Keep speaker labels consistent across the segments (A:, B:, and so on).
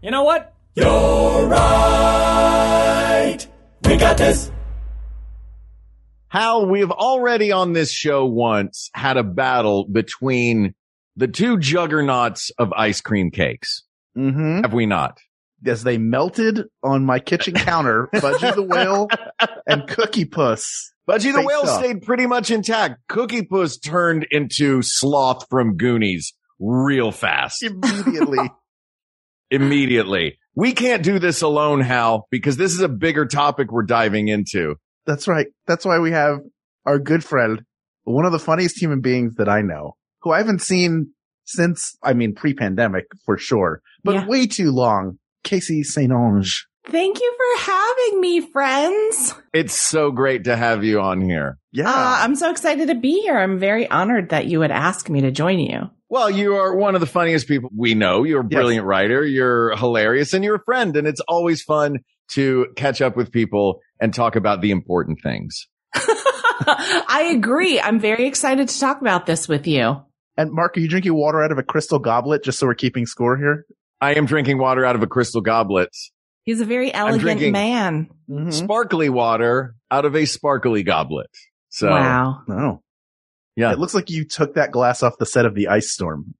A: You know what? You're right. We got this.
B: Hal, we've already on this show once had a battle between the two juggernauts of ice cream cakes.
C: Mm-hmm.
B: Have we not?
C: As they melted on my kitchen counter, Fudgy the Whale and Cookie Puss.
B: Fudgy the Whale
C: off.
B: stayed pretty much intact. Cookie Puss turned into Sloth from Goonies real fast.
C: Immediately.
B: Immediately. We can't do this alone, Hal, because this is a bigger topic we're diving into.
C: That's right. That's why we have our good friend, one of the funniest human beings that I know, who I haven't seen since, I mean, pre-pandemic for sure, but
D: Yeah.
C: way too long. Casey St. Ange.
D: Thank you for having me, friends.
B: It's so great to have you on here.
C: Yeah.
D: Uh, I'm so excited to be here. I'm very honored that you would ask me to join you.
B: Well, you are one of the funniest people we know. You're a
C: Yes.
B: brilliant writer. You're hilarious and you're a friend. And it's always fun to catch up with people and talk about the important things.
D: I agree. I'm very excited to talk about this with you.
C: and Mark, are you drinking water out of a crystal goblet just so we're keeping score here?
B: I am drinking water out of a crystal goblet,
D: He's a very elegant
B: drinking-
D: man.
C: Mm-hmm.
B: sparkly water out of a sparkly goblet. So
D: wow.
C: No.
B: Yeah,
C: It looks like you took that glass off the set of the ice storm.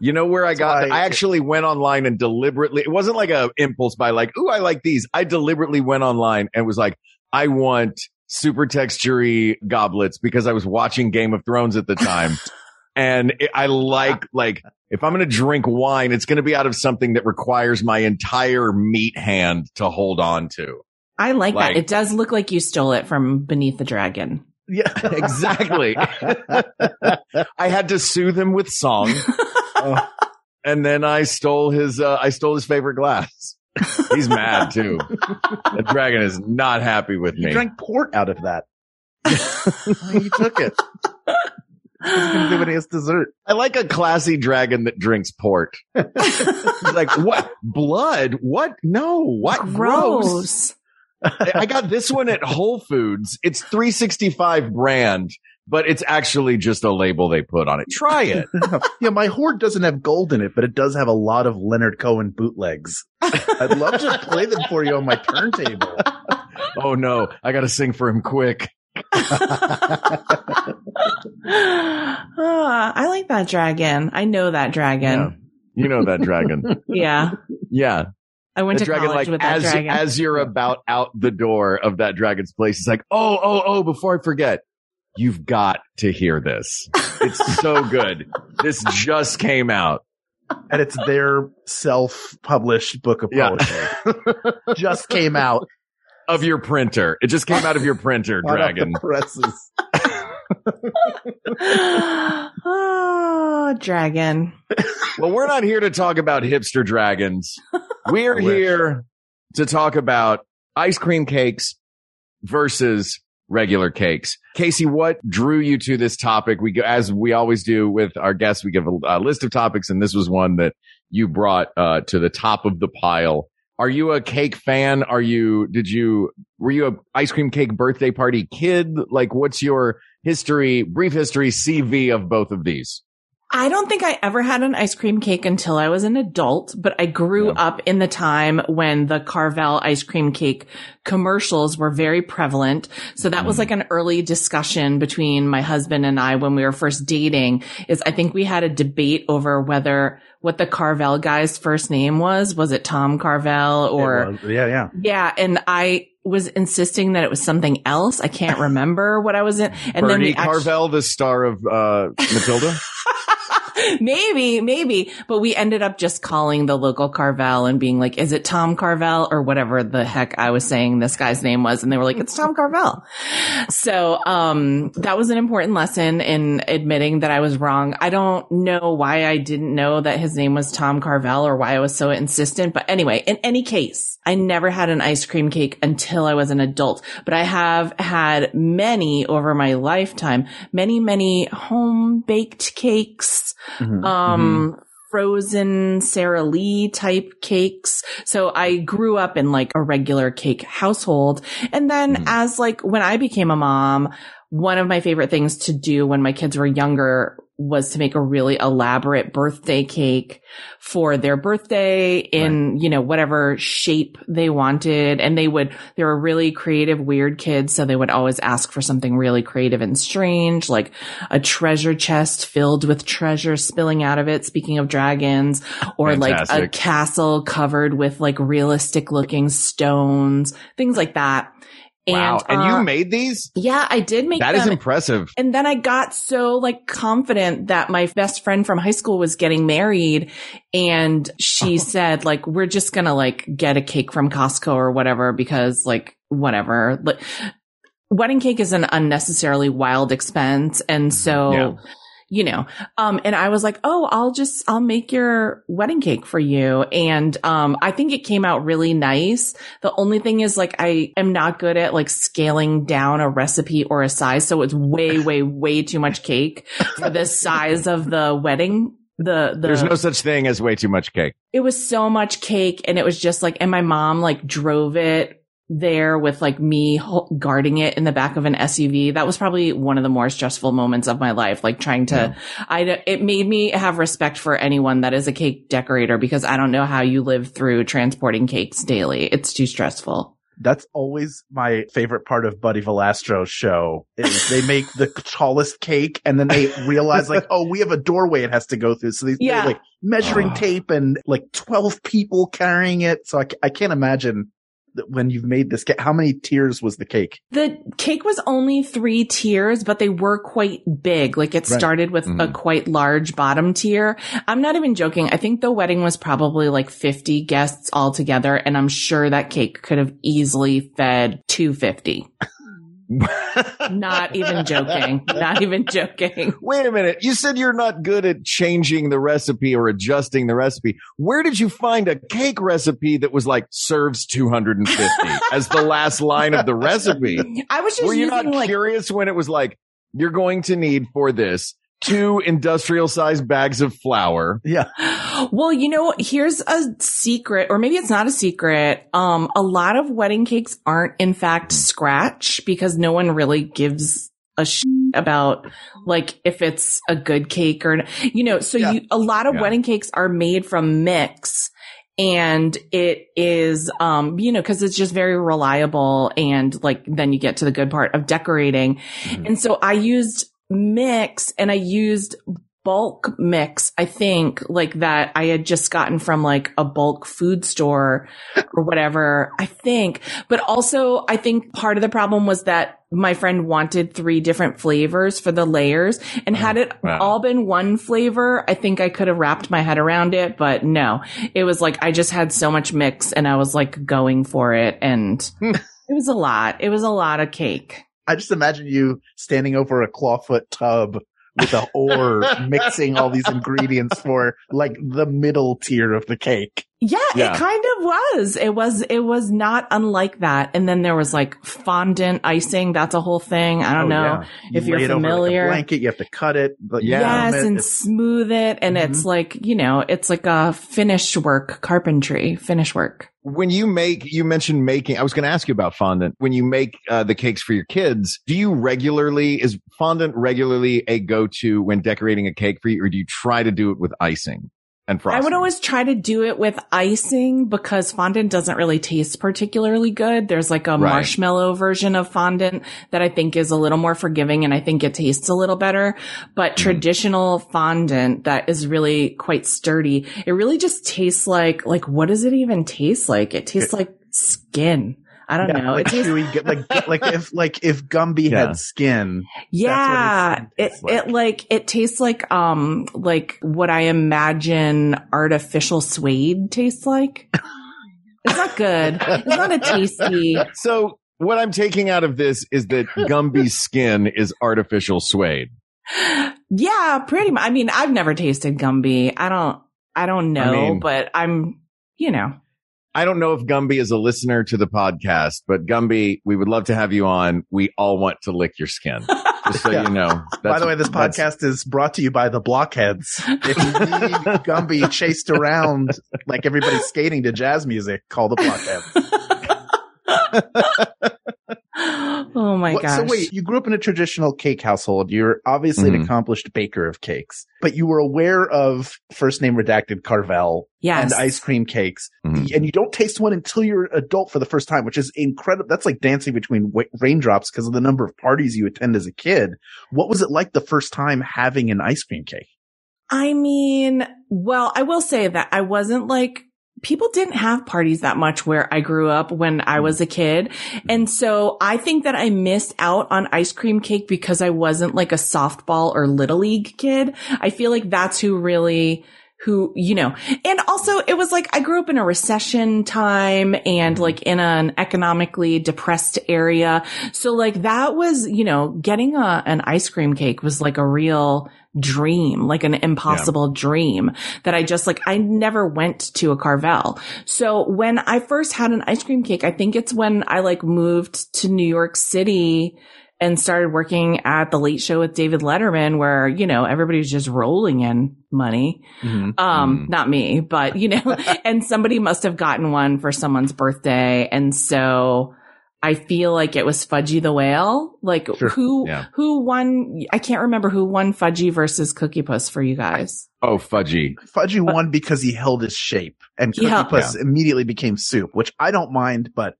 B: you know where I got,
C: why-
B: I actually went online and deliberately, it wasn't like a impulse buy like, Ooh, I like these. I deliberately went online and was like, I want super textury goblets because I was watching Game of Thrones at the time. and it, I like, like, if I'm going to drink wine, it's going to be out of something that requires my entire meat hand to hold on to.
D: I like,
B: Like-
D: that. It does look like you stole it from Beneath the Dragon.
C: Yeah.
B: Exactly. I had to soothe him with song.
C: Oh.
B: And then I stole his, uh, I stole his favorite glass. He's mad too. The dragon is not happy with
C: You
B: me.
C: drank port out of that. he took it. He's going to do it as dessert.
B: I like a classy dragon that drinks port. Like, what? Blood? What? No. What? Gross.
D: Gross.
B: I I got this one at Whole Foods. It's 365 brand, but it's actually just a label they put on it. Try it.
C: yeah, my hoard doesn't have gold in it, but it does have a lot of Leonard Cohen bootlegs. I'd love to play them for you on my turntable.
B: oh no. I got to sing for him quick.
D: Ah, I like that dragon. I know that dragon.
B: You know that dragon.
D: Yeah.
B: Yeah.
D: I went
B: the
D: to
B: dragon,
D: college
B: like
D: with that
B: as
D: dragon.
B: as you're about out the door of that dragon's place, it's like, oh, oh, oh, before I forget, you've got to hear this. It's so good. This just came out.
C: And it's their self-published book of
B: Yeah.
C: poetry. Just came out.
B: Of your printer. It just came out of your printer,
C: hot off
B: dragon.
C: the presses.
D: oh, dragon.
B: Well, we're not here to talk about hipster dragons. We're here to talk about ice cream cakes versus regular cakes. Casey, what drew you to this topic? We, go- as we always do with our guests, we give a, a list of topics, and this was one that you brought uh, to the top of the pile. Are you a cake fan? Are you? Did you? Were you a ice cream cake birthday party kid? Like, what's your history, brief history, CV of both of these?
D: I don't think I ever had an ice cream cake until I was an adult, but I grew
B: Yeah.
D: up in the time when the Carvel ice cream cake commercials were very prevalent. So that
B: Mm.
D: was like an early discussion between my husband and I when we were first dating is I think we had a debate over whether what the Carvel guy's first name was. Was it Tom Carvel or
C: yeah, yeah.
D: yeah, and I was insisting that it was something else. I can't remember what I was in. And then
B: Bernie
D: we actually,
B: Carvel, the star of uh, Matilda.
D: maybe, maybe, but we ended up just calling the local Carvel and being like, is it Tom Carvel or whatever the heck I was saying this guy's name was? And they were like, it's Tom Carvel. So, um, that was an important lesson in admitting that I was wrong. I don't know why I didn't know that his name was Tom Carvel or why I was so insistent. But anyway, in any case, I never had an ice cream cake until I was an adult, but I have had many over my lifetime, many, many home baked cakes,
C: Mhm,
D: um, frozen Sara Lee type cakes. So I grew up in like a regular cake household. And then
B: Mhm.
D: as like when I became a mom, one of my favorite things to do when my kids were younger was to make a really elaborate birthday cake for their birthday in, you know, whatever shape they wanted. And they would, they were really creative, weird kids. So they would always ask for something really creative and strange, like a treasure chest filled with treasure spilling out of it. Speaking of dragons or like a castle covered with like realistic looking stones, things like that.
B: Wow. And,
D: uh,
B: you made these?
D: yeah, I did make
B: That
D: them.
B: is impressive.
D: And then I got so like confident that my best friend from high school was getting married and she said like, we're just going to like get a cake from Costco or whatever because like whatever, like wedding cake is an unnecessarily wild expense. And so,
B: Yeah.
D: You know, um, and I was like, Oh, I'll just, I'll make your wedding cake for you. And, um, I think it came out really nice. The only thing is like, I am not good at like scaling down a recipe or a size. So it's way, way, way too much cake for the size of the wedding. The, the,
B: There's no such thing as way too much cake.
D: it was so much cake and it was just like, and my mom like drove it there with like me guarding it in the back of an SUV. That was probably one of the more stressful moments of my life. Like trying to, I. it made me have respect for anyone that is a cake decorator because I don't know how you live through transporting cakes daily. It's too stressful.
C: That's always my favorite part of Buddy Valastro's show is they make the tallest cake and then they realize like, oh, we have a doorway it has to go through. So they
D: Yeah.
C: they, like measuring
B: Oh.
C: tape and like 12 people carrying it. So I, I can't imagine that when you've made this cake, how many tiers was the cake?
D: The cake was only three tiers, but they were quite big. Like it
C: Right.
D: started with a
B: Mhm.
D: quite large bottom tier. I'm not even joking. I think the wedding was probably like 50 guests altogether. And I'm sure that cake could have easily fed 250. Not even joking. Not even joking.
B: Wait a minute. You said you're not good at changing the recipe or adjusting the recipe. Where did you find a cake recipe that was like serves 250 as the last line of the recipe?
D: I was just
B: Were you not
D: like,
B: curious when it was like, you're going to need for this two industrial sized bags of flour?
C: Yeah.
D: Well, you know, here's a secret, or maybe it's not a secret. Um, a lot of wedding cakes aren't in fact scratch because no one really gives a shit about like if it's a good cake or, you know, so
C: Yeah.
D: you, a lot of
B: Yeah.
D: wedding cakes are made from mix and it is, um, you know, cause it's just very reliable and like then you get to the good part of decorating.
B: Mhm.
D: And so I used mix and I used bulk mix, I think, like that I had just gotten from like a bulk food store or whatever, I think. But also, I think part of the problem was that my friend wanted three different flavors for the layers and oh, had it
B: wow.
D: all been one flavor, I think I could have wrapped my head around it, but no, it was like I just had so much mix and I was like going for it and it was a lot. It was a lot of cake.
C: I just imagine you standing over a clawfoot tub with a oar mixing all these ingredients for like the middle tier of the cake.
D: Yeah,
B: Yeah.
D: it kind of was. It was, it was not unlike that. And then there was like fondant icing. That's a whole thing. I don't
C: Oh,
D: know.
C: yeah. You
D: if you're
C: it over, like, a
D: familiar.
C: blanket, you have to cut it. but
B: Yeah.
D: Yes, and
C: It's-
D: smooth it. And it's like, you know, it's like a finish work, carpentry, finish work.
B: When you make, you mentioned making, I was going to ask you about fondant. When you make uh, the cakes for your kids, do you regularly, is fondant regularly a go-to when decorating a cake for you, or do you try to do it with icing and frosting?
D: I would always try to do it with icing because fondant doesn't really taste particularly good. There's like a
B: Right.
D: marshmallow version of fondant that I think is a little more forgiving and I think it tastes a little better. But
B: Mm.
D: traditional fondant that is really quite sturdy, it really just tastes like, like, what does it even taste like? It tastes like skin. I don't
C: Yeah,
D: know.
C: like
D: it tastes,
C: chewy, like like if like if Gumby
B: Yeah.
C: had skin.
D: yeah,
C: skin
D: it,
C: tastes like.
D: it like, it tastes like, um, like what I imagine artificial suede tastes like. It's not good. It's not a tasty.
B: So what I'm taking out of this is that Gumby's skin is artificial suede.
D: Yeah, pretty much. I mean, I've never tasted Gumby. I don't, I don't know,
B: mean-
D: but I'm, you know,
B: I don't know if Gumby is a listener to the podcast, but Gumby, we would love to have you on. We all want to lick your skin. Just so
C: Yeah.
B: you know.
C: By the way, this podcast is brought to you by the Blockheads. If you need Gumby chased around like everybody's skating to jazz music, call the Blockheads.
D: oh my
C: What-
D: gosh.
C: So wait, you grew up in a traditional cake household. You're obviously an
B: Mhm.
C: accomplished baker of cakes, but you were aware of first name redacted Carvel
D: yes.
C: and ice cream cakes,
B: Mhm.
C: and you don't taste one until you're an adult for the first time, which is incredible. That's like dancing between wa- raindrops because of the number of parties you attend as a kid. What was it like the first time having an ice cream cake?
D: I mean, well, I will say that I wasn't like, people didn't have parties that much where I grew up when I was a kid. And so I think that I missed out on ice cream cake because I wasn't like a softball or little league kid. I feel like that's who really who, you know, and also it was like I grew up in a recession time and like in an economically depressed area. So like that was, you know, getting a, an ice cream cake was like a real dream, like an impossible dream that I just like, I never went to a Carvel. So when I first had an ice cream cake, I think it's when I like moved to New York City and started working at the late show with David Letterman where, you know, everybody's just rolling in money. Um,
B: Mm.
D: not me, but you know, and somebody must have gotten one for someone's birthday. And so I feel like it was Fudgy the Whale. Like
C: Sure.
D: who,
B: Yeah.
D: who won? I can't remember who won Fudgy versus Cookie Puss for you guys.
B: Oh, fudgy.
C: Fudgy won because he held his shape, and Cookie
D: held-
C: Puss immediately became soup, which I don't mind, but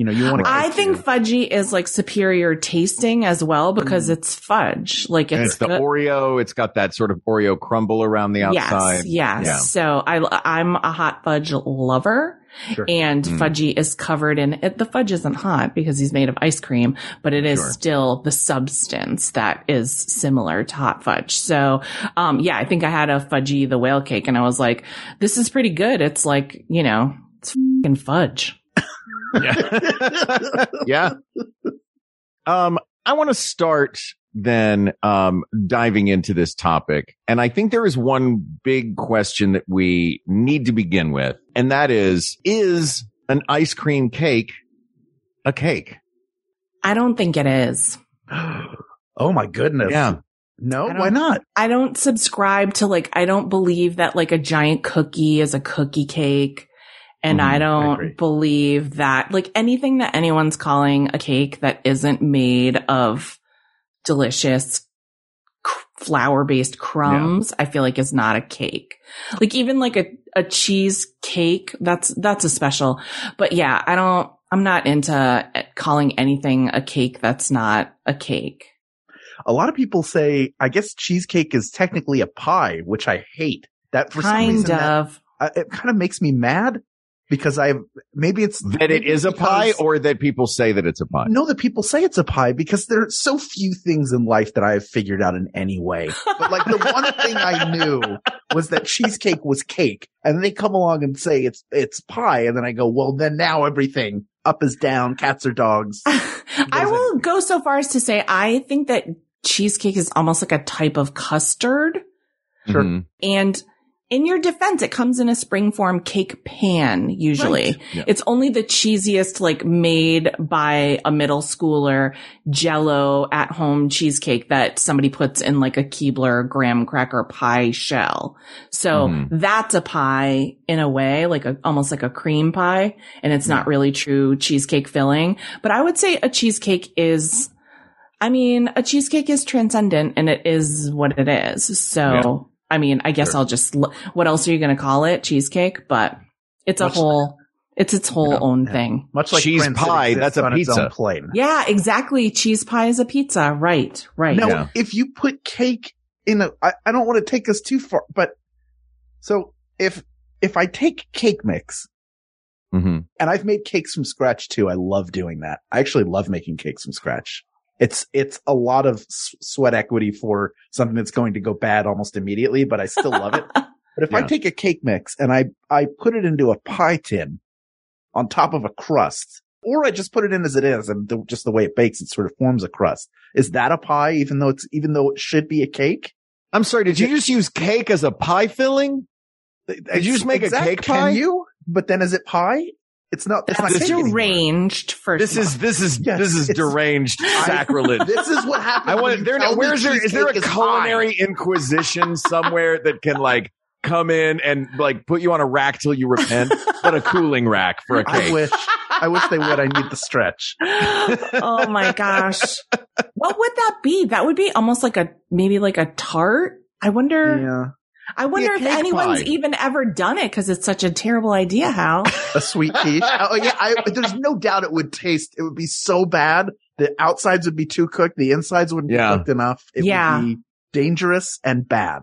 C: you know, you want to.
D: I think Fudgy is like superior tasting as well because it's fudge. Like it's,
B: it's the
D: good-
B: Oreo. It's got that sort of Oreo crumble around the outside.
D: Yes, yes.
B: Yeah.
D: So I, I'm a hot fudge lover.
C: Sure.
D: And
B: Mm.
D: Fudgy is covered in it. The fudge isn't hot because he's made of ice cream, but it is
B: Sure.
D: still the substance that is similar to hot fudge. So, um, yeah, I think I had a Fudgy the whale cake and I was like, this is pretty good. It's like, you know, it's fucking fudge.
B: Yeah. yeah. Um, I want to start then um, diving into this topic. And I think there is one big question that we need to begin with. And that is, is an ice cream cake a cake?
D: I don't think it is.
C: oh my goodness!
B: Yeah.
C: No, why not?
D: I don't subscribe to like, I don't believe that like a giant cookie is a cookie cake. And
B: Mhm,
D: I
C: I
D: don't
C: agree.
D: believe that like anything that anyone's calling a cake that isn't made of delicious flour based crumbs, I feel like is not a cake. Like even like a, a cheese cake, that's, that's a special. But yeah, I don't, I'm not into calling anything a cake that's not a cake.
C: A lot of people say, I guess cheesecake is technically a pie, which I hate. That for some
D: kind
C: reason, that-
D: of.
C: uh, it kind of makes me mad because I maybe it's
B: That it is a pie or that people say that it's a pie?
C: No, that people say it's a pie because there are so few things in life that I have figured out in any way. But like the one thing I knew was that cheesecake was cake, and then they come along and say it's it's pie, and then I go, well, then now everything up is down, cats are dogs.
D: I will go so far as to say I think that cheesecake is almost like a type of custard.
C: Sure.
B: Mhm.
D: And in your defense, it comes in a spring form cake pan, usually.
C: Right.
B: Yeah.
D: It's only the cheesiest, like made by a middle schooler jello at home cheesecake that somebody puts in like a Keebler graham cracker pie shell. So
B: Mhm.
D: that's a pie in a way, like a, almost like a cream pie. And it's not really true cheesecake filling, but I would say a cheesecake is, I mean, a cheesecake is transcendent and it is what it is. So,
B: Yeah.
D: I mean, I guess
B: Sure.
D: I'll just, what else are you going to call it? Cheesecake, but it's a
C: Much-
D: whole, it's its whole
B: Yeah.
D: own
C: Yeah.
D: thing.
C: Much like
B: Cheese
C: Prince,
B: pie, that's a pizza.
C: own plane.
D: Yeah, exactly. Cheese pie is a pizza. Right. Right.
C: Now,
B: Yeah.
C: if you put cake in a, I, I don't want to take us too far, but so if, if I take cake mix
B: hmm
C: And I've made cakes from scratch too. I love doing that. I actually love making cakes from scratch. It's, it's a lot of s- sweat equity for something that's going to go bad almost immediately, but I still love it. But if I take a cake mix and I, I put it into a pie tin on top of a crust, or I just put it in as it is and the, just the way it bakes, it sort of forms a crust. Is that a pie even though it's, even though it should be a cake?
B: I'm sorry. Did you just use cake as a pie filling? Did you just make a cake pie?
C: Can you? But then is it pie? It's not, it's not
D: That's
C: anymore.
D: deranged for
B: This is this is
C: Yes,
B: this is deranged sacrilege.
C: This is what happens.
B: I want
C: you
B: there.
C: tell me
B: Where's there? Is there a
C: cheesecake pie.
B: culinary inquisition somewhere that can like come in and like put you on a rack till you repent, but a cooling rack for a
C: I
B: cake?
C: I wish. I wish they would. I need the stretch.
D: oh my gosh. What would that be? That would be almost like a, maybe like a tart. I wonder,
C: Yeah.
D: I wonder if anyone's
B: pie.
D: even ever done it because it's such a terrible idea, Hal.
C: A sweet quiche. oh yeah. I, there's no doubt it would taste. It would be so bad. The outsides would be too cooked. The insides wouldn't
B: Yeah.
C: be cooked enough. It
D: Yeah.
C: would be dangerous and bad.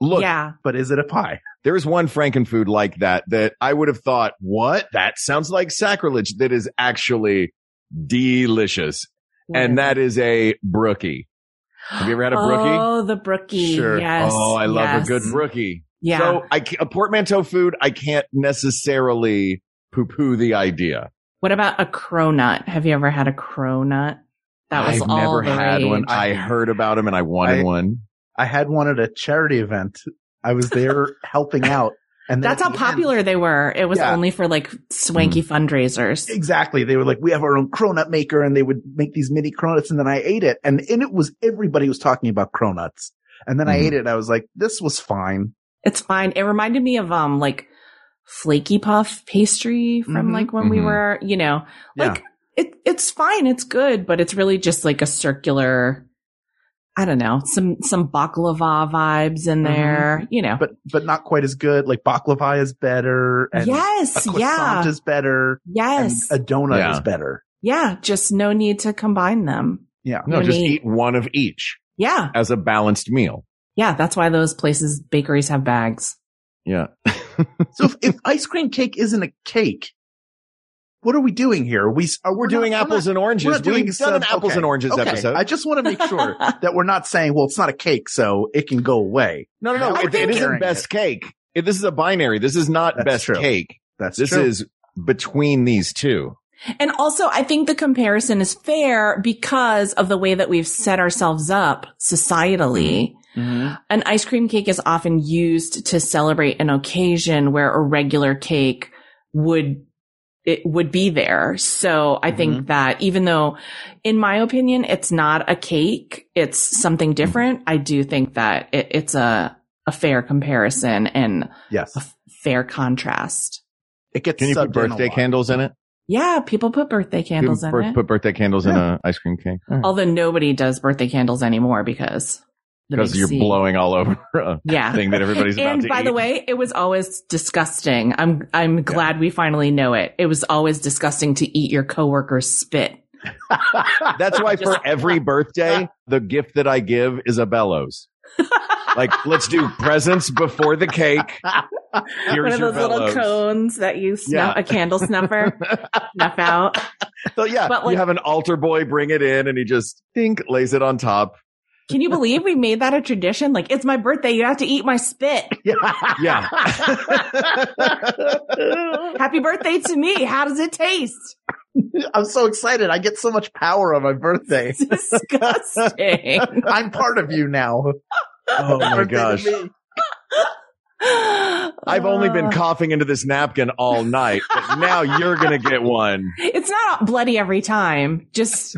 B: Look,
D: yeah.
C: But is it a pie?
B: there is one Frankenfood like that that I would have thought, what? That sounds like sacrilege. That is actually delicious, and that is a brookie. Have you ever had a brookie?
D: Oh, the brookie.
C: Sure.
D: Yes.
B: oh, I love
D: yes.
B: a good brookie.
D: Yeah.
B: So I, ca- a portmanteau food, I can't necessarily poo poo the idea.
D: what about a cronut? Have you ever had a cronut? That was
B: I've
D: all
B: never
D: the
B: had one. I heard about them and I wanted
C: I-
B: one.
C: I had one at a charity event. I was there helping out. And
D: That's how
C: the end-
D: popular they were. It was
C: Yeah.
D: only for like swanky
B: Mm-hmm.
D: fundraisers.
C: Exactly. They were like, we have our own cronut maker and they would make these mini cronuts and then I ate it and in it was everybody was talking about cronuts. And then I
B: Mhm.
C: ate it. I was like, this was fine.
D: It's fine. It reminded me of um like flaky puff pastry from
C: Mhm.
D: like when we
B: Mhm.
D: were, you know, like it it's fine, it's good, but it's really just like a circular I don't know, some some baklava vibes in mm-hmm. there, you know.
C: but but not quite as good. Like baklava is better, and
D: yes,
C: a croissant
D: yeah.
C: is better,
D: yes.
C: and a donut
B: Yeah.
C: is better.
D: yeah, just no need to combine them.
C: Yeah,
B: No,
D: You
B: just
D: need-
B: eat one of each
D: Yeah.
B: as a balanced meal.
D: Yeah, that's why those places bakeries have bags.
B: Yeah.
C: so if, if ice cream cake isn't a cake, what are we doing here? Are we are,
B: We're, doing
C: not-
B: apples
C: we're
B: and oranges.
C: we're not doing
B: We've done an
C: some-
B: apples
C: okay.
B: and oranges
C: Okay.
B: episode.
C: I just want to make sure that we're not saying, well, it's not a cake, so it can go away.
B: no, no, no. It, it isn't best
C: it.
B: cake. It- this is a binary. This is not
C: That's
B: best
C: true.
B: cake.
C: That's
B: This
C: true.
B: is between these two.
D: And also, I think the comparison is fair because of the way that we've set ourselves up societally.
C: Mhm.
D: An ice cream cake is often used to celebrate an occasion where a regular cake would it would be there. So I think mm-hmm. that even though in my opinion it's not a cake, it's something different, I do think that it, it's a a fair comparison and
C: yes,
D: a f- fair contrast.
C: it gets.
B: Can you put
C: subbed in a
B: birthday candles in it?
D: Yeah, people put birthday candles
B: Can
D: in
B: you
D: it.
B: put birthday candles in
C: Yeah.
B: a ice cream cake?
D: Although nobody does birthday candles anymore because the
B: Because you're
D: C.
B: blowing all over a
D: Yeah.
B: thing that everybody's about
D: and by
B: eat.
D: the way, it was always disgusting. I'm I'm glad we finally know it. It was always disgusting to eat your coworker's spit.
B: That's why for every birthday, the gift that I give is a bellows. like, let's do presents before the cake. Here's
D: One of those little cones that you snuff
B: Yeah.
D: a candle snuffer snuff out.
B: So yeah,
D: But, like-
B: you have an altar boy bring it in and he just think lays it on top.
D: Can you believe we made that a tradition? Like it's my birthday, you have to eat my spit.
B: Yeah.
D: Happy birthday to me. How does it taste?
C: I'm so excited. I get so much power on my birthday.
D: It's disgusting.
C: I'm part of you now.
B: oh my
C: Birthday
B: gosh. I've only been
D: Uh,
B: coughing into this napkin all night, but now you're going to get one.
D: It's not bloody every time. Just,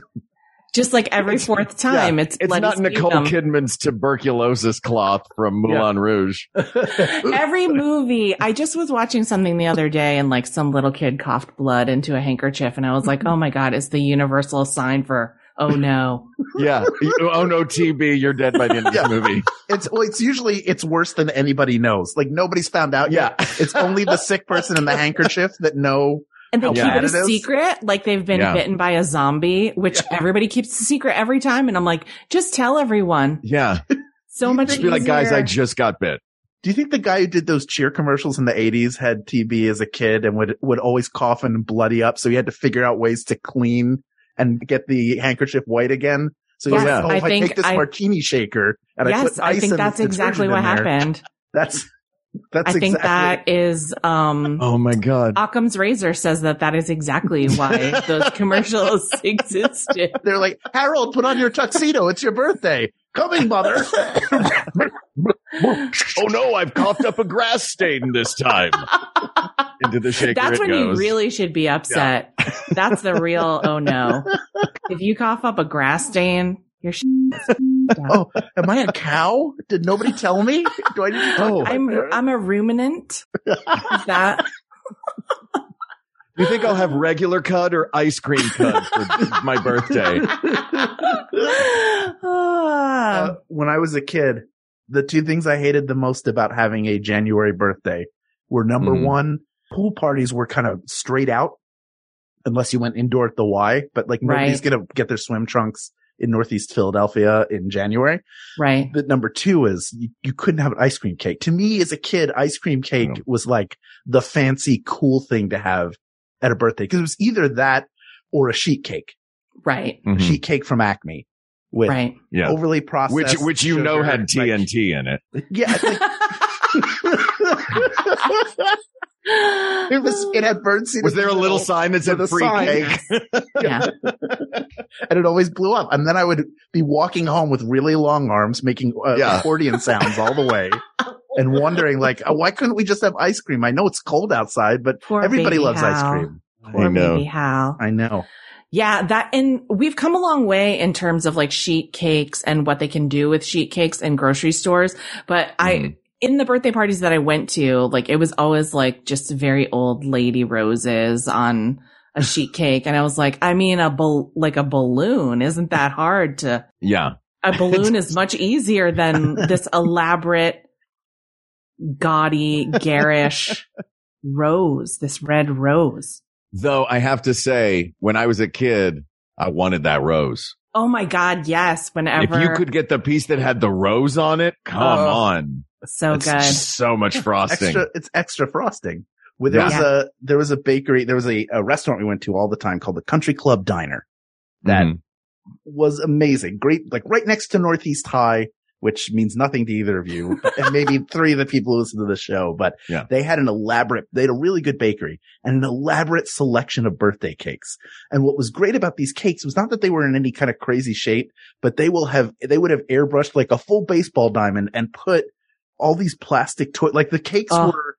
D: just like every fourth time. It's
B: It's
D: bloody
B: not Nicole
D: sputum.
B: Kidman's tuberculosis cloth from Moulin Rouge.
D: Every movie. I just was watching something the other day, and like some little kid coughed blood into a handkerchief, and I was like, mm-hmm. "Oh my god, it's the universal sign for oh no."
B: Yeah. oh no, TB, you're dead by the end of
C: Yeah.
B: this movie.
C: It's well, it's usually it's worse than anybody knows. Like nobody's found out yet.
B: Yeah.
C: It's only the sick person in the handkerchief that know.
D: And they keep it a
C: it
D: secret, like they've been
B: Yeah.
D: bitten by a zombie, which everybody keeps a secret every time. And I'm like, just tell everyone.
B: Yeah.
D: So much
B: Just be like, guys, I just got bit.
C: Do you think the guy who did those cheer commercials in the 80s had TB as a kid and would, would always cough and bloody up? So he had to figure out ways to clean and get the handkerchief white again. So
D: Yes,
C: like, oh,
D: I
C: I,
D: think
C: take this
D: I-
C: martini shaker and I
D: yes,
C: put
D: I think that's exactly what
C: there,
D: happened.
C: That's, that's
D: I think
C: exactly.
D: that is, um,
B: Oh my God.
D: Occam's razor says that that is exactly why those commercials existed.
C: They're like, Harold, put on your tuxedo. It's your birthday. Coming, mother.
B: oh no, I've coughed up a grass stain this time. Into the shaker
D: That's
B: it
D: when you really should be upset. That's the real, oh no. If you cough up a grass stain, you're sh-
C: oh, am I a cow? Did nobody tell me? Do I need to
B: oh,
D: I'm? I'm a ruminant. Is that,
B: Do you think I'll have regular cut or ice cream cut for my birthday?
D: Ah.
C: Uh, when I was a kid, the two things I hated the most about having a January birthday were number
B: Mhm.
C: one, pool parties were kind of straight out unless you went indoor at the Y, but like nobody's
D: Right.
C: going to get their swim trunks in Northeast Philadelphia in January.
D: right.
C: But number two is you, you couldn't have an ice cream cake. To me as a kid, ice cream cake
B: No.
C: was like the fancy cool thing to have at a birthday because it was either that or a sheet cake,
D: Right.
B: Mhm.
C: sheet cake from Acme with
D: Right.
B: Yeah.
C: overly processed,
B: Which, which you know
C: sugar,
B: had
C: like-
B: TNT in it.
C: yeah, like, it was. It had birdseed.
B: Was there a little
C: middle,
B: sign that said
C: with
B: free
C: sign.
B: cake?
D: yeah.
C: and it always blew up. And then I would be walking home with really long arms, making uh,
B: Yeah.
C: accordion sounds all the way, and wondering like, oh, why couldn't we just have ice cream? I know it's cold outside, but
D: Poor
C: everybody
D: baby
C: loves ice cream.
D: Poor
B: I know.
D: baby Hal.
C: I know.
D: Yeah, that, and we've come a long way in terms of like sheet cakes and what they can do with sheet cakes in grocery stores. But I,
B: Mhm.
D: In the birthday parties that I went to, like it was always like just very old lady roses on a sheet cake. And I was like, I mean, a bal- like a balloon isn't that hard to,
B: Yeah.
D: a balloon is much easier than this elaborate, gaudy, garish rose, this red rose.
B: Though I have to say, when I was a kid, I wanted that rose.
D: Oh my God. Yes. Whenever.
B: If you could get the piece that had the rose on it, come
C: Oh.
B: on.
D: So
B: It's
D: good.
B: so much frosting.
C: Extra, it's extra frosting. Where there was a there was a bakery, there was a, a restaurant we went to all the time called the Country Club Diner. That
B: Mhm.
C: was amazing. Great, like right next to Northeast High, which means nothing to either of you, and maybe three of the people who listen to the show, but
B: Yeah.
C: they had an elaborate, they had a really good bakery and an elaborate selection of birthday cakes. And what was great about these cakes was not that they were in any kind of crazy shape, but they will have, they would have airbrushed like a full baseball diamond and put all these plastic toy, like the cakes
D: Oh.
C: were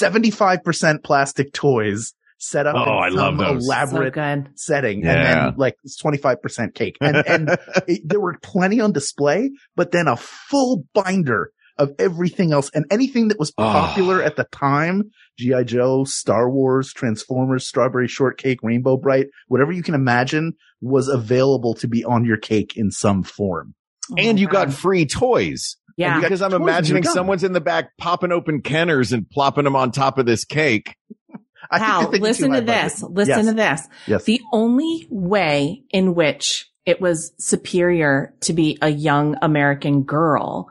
C: 75% plastic toys set up
B: Oh, I
C: in
B: love
C: some
B: those.
D: so
C: elaborate
D: good.
C: setting and then like it's 25% cake and, and it, there were plenty on display, but then a full binder of everything else and anything that was
B: Oh.
C: popular at the time. G.I. Joe, Star Wars, Transformers, Strawberry Shortcake, Rainbow Brite, whatever you can imagine was available to be on your cake in some form.
D: Oh
B: and
D: my
B: you got free toys.
D: Yeah.
C: you got
B: Because I'm
C: toys when you're
B: imagining someone's in the back popping open Kenners and plopping them on top of this cake.
C: I think
D: Hal,
C: you're thinking too
D: listen to
C: high budget.
D: this. Listen
C: Yes.
D: to this.
C: Yes.
D: The only way in which it was superior to be a young American girl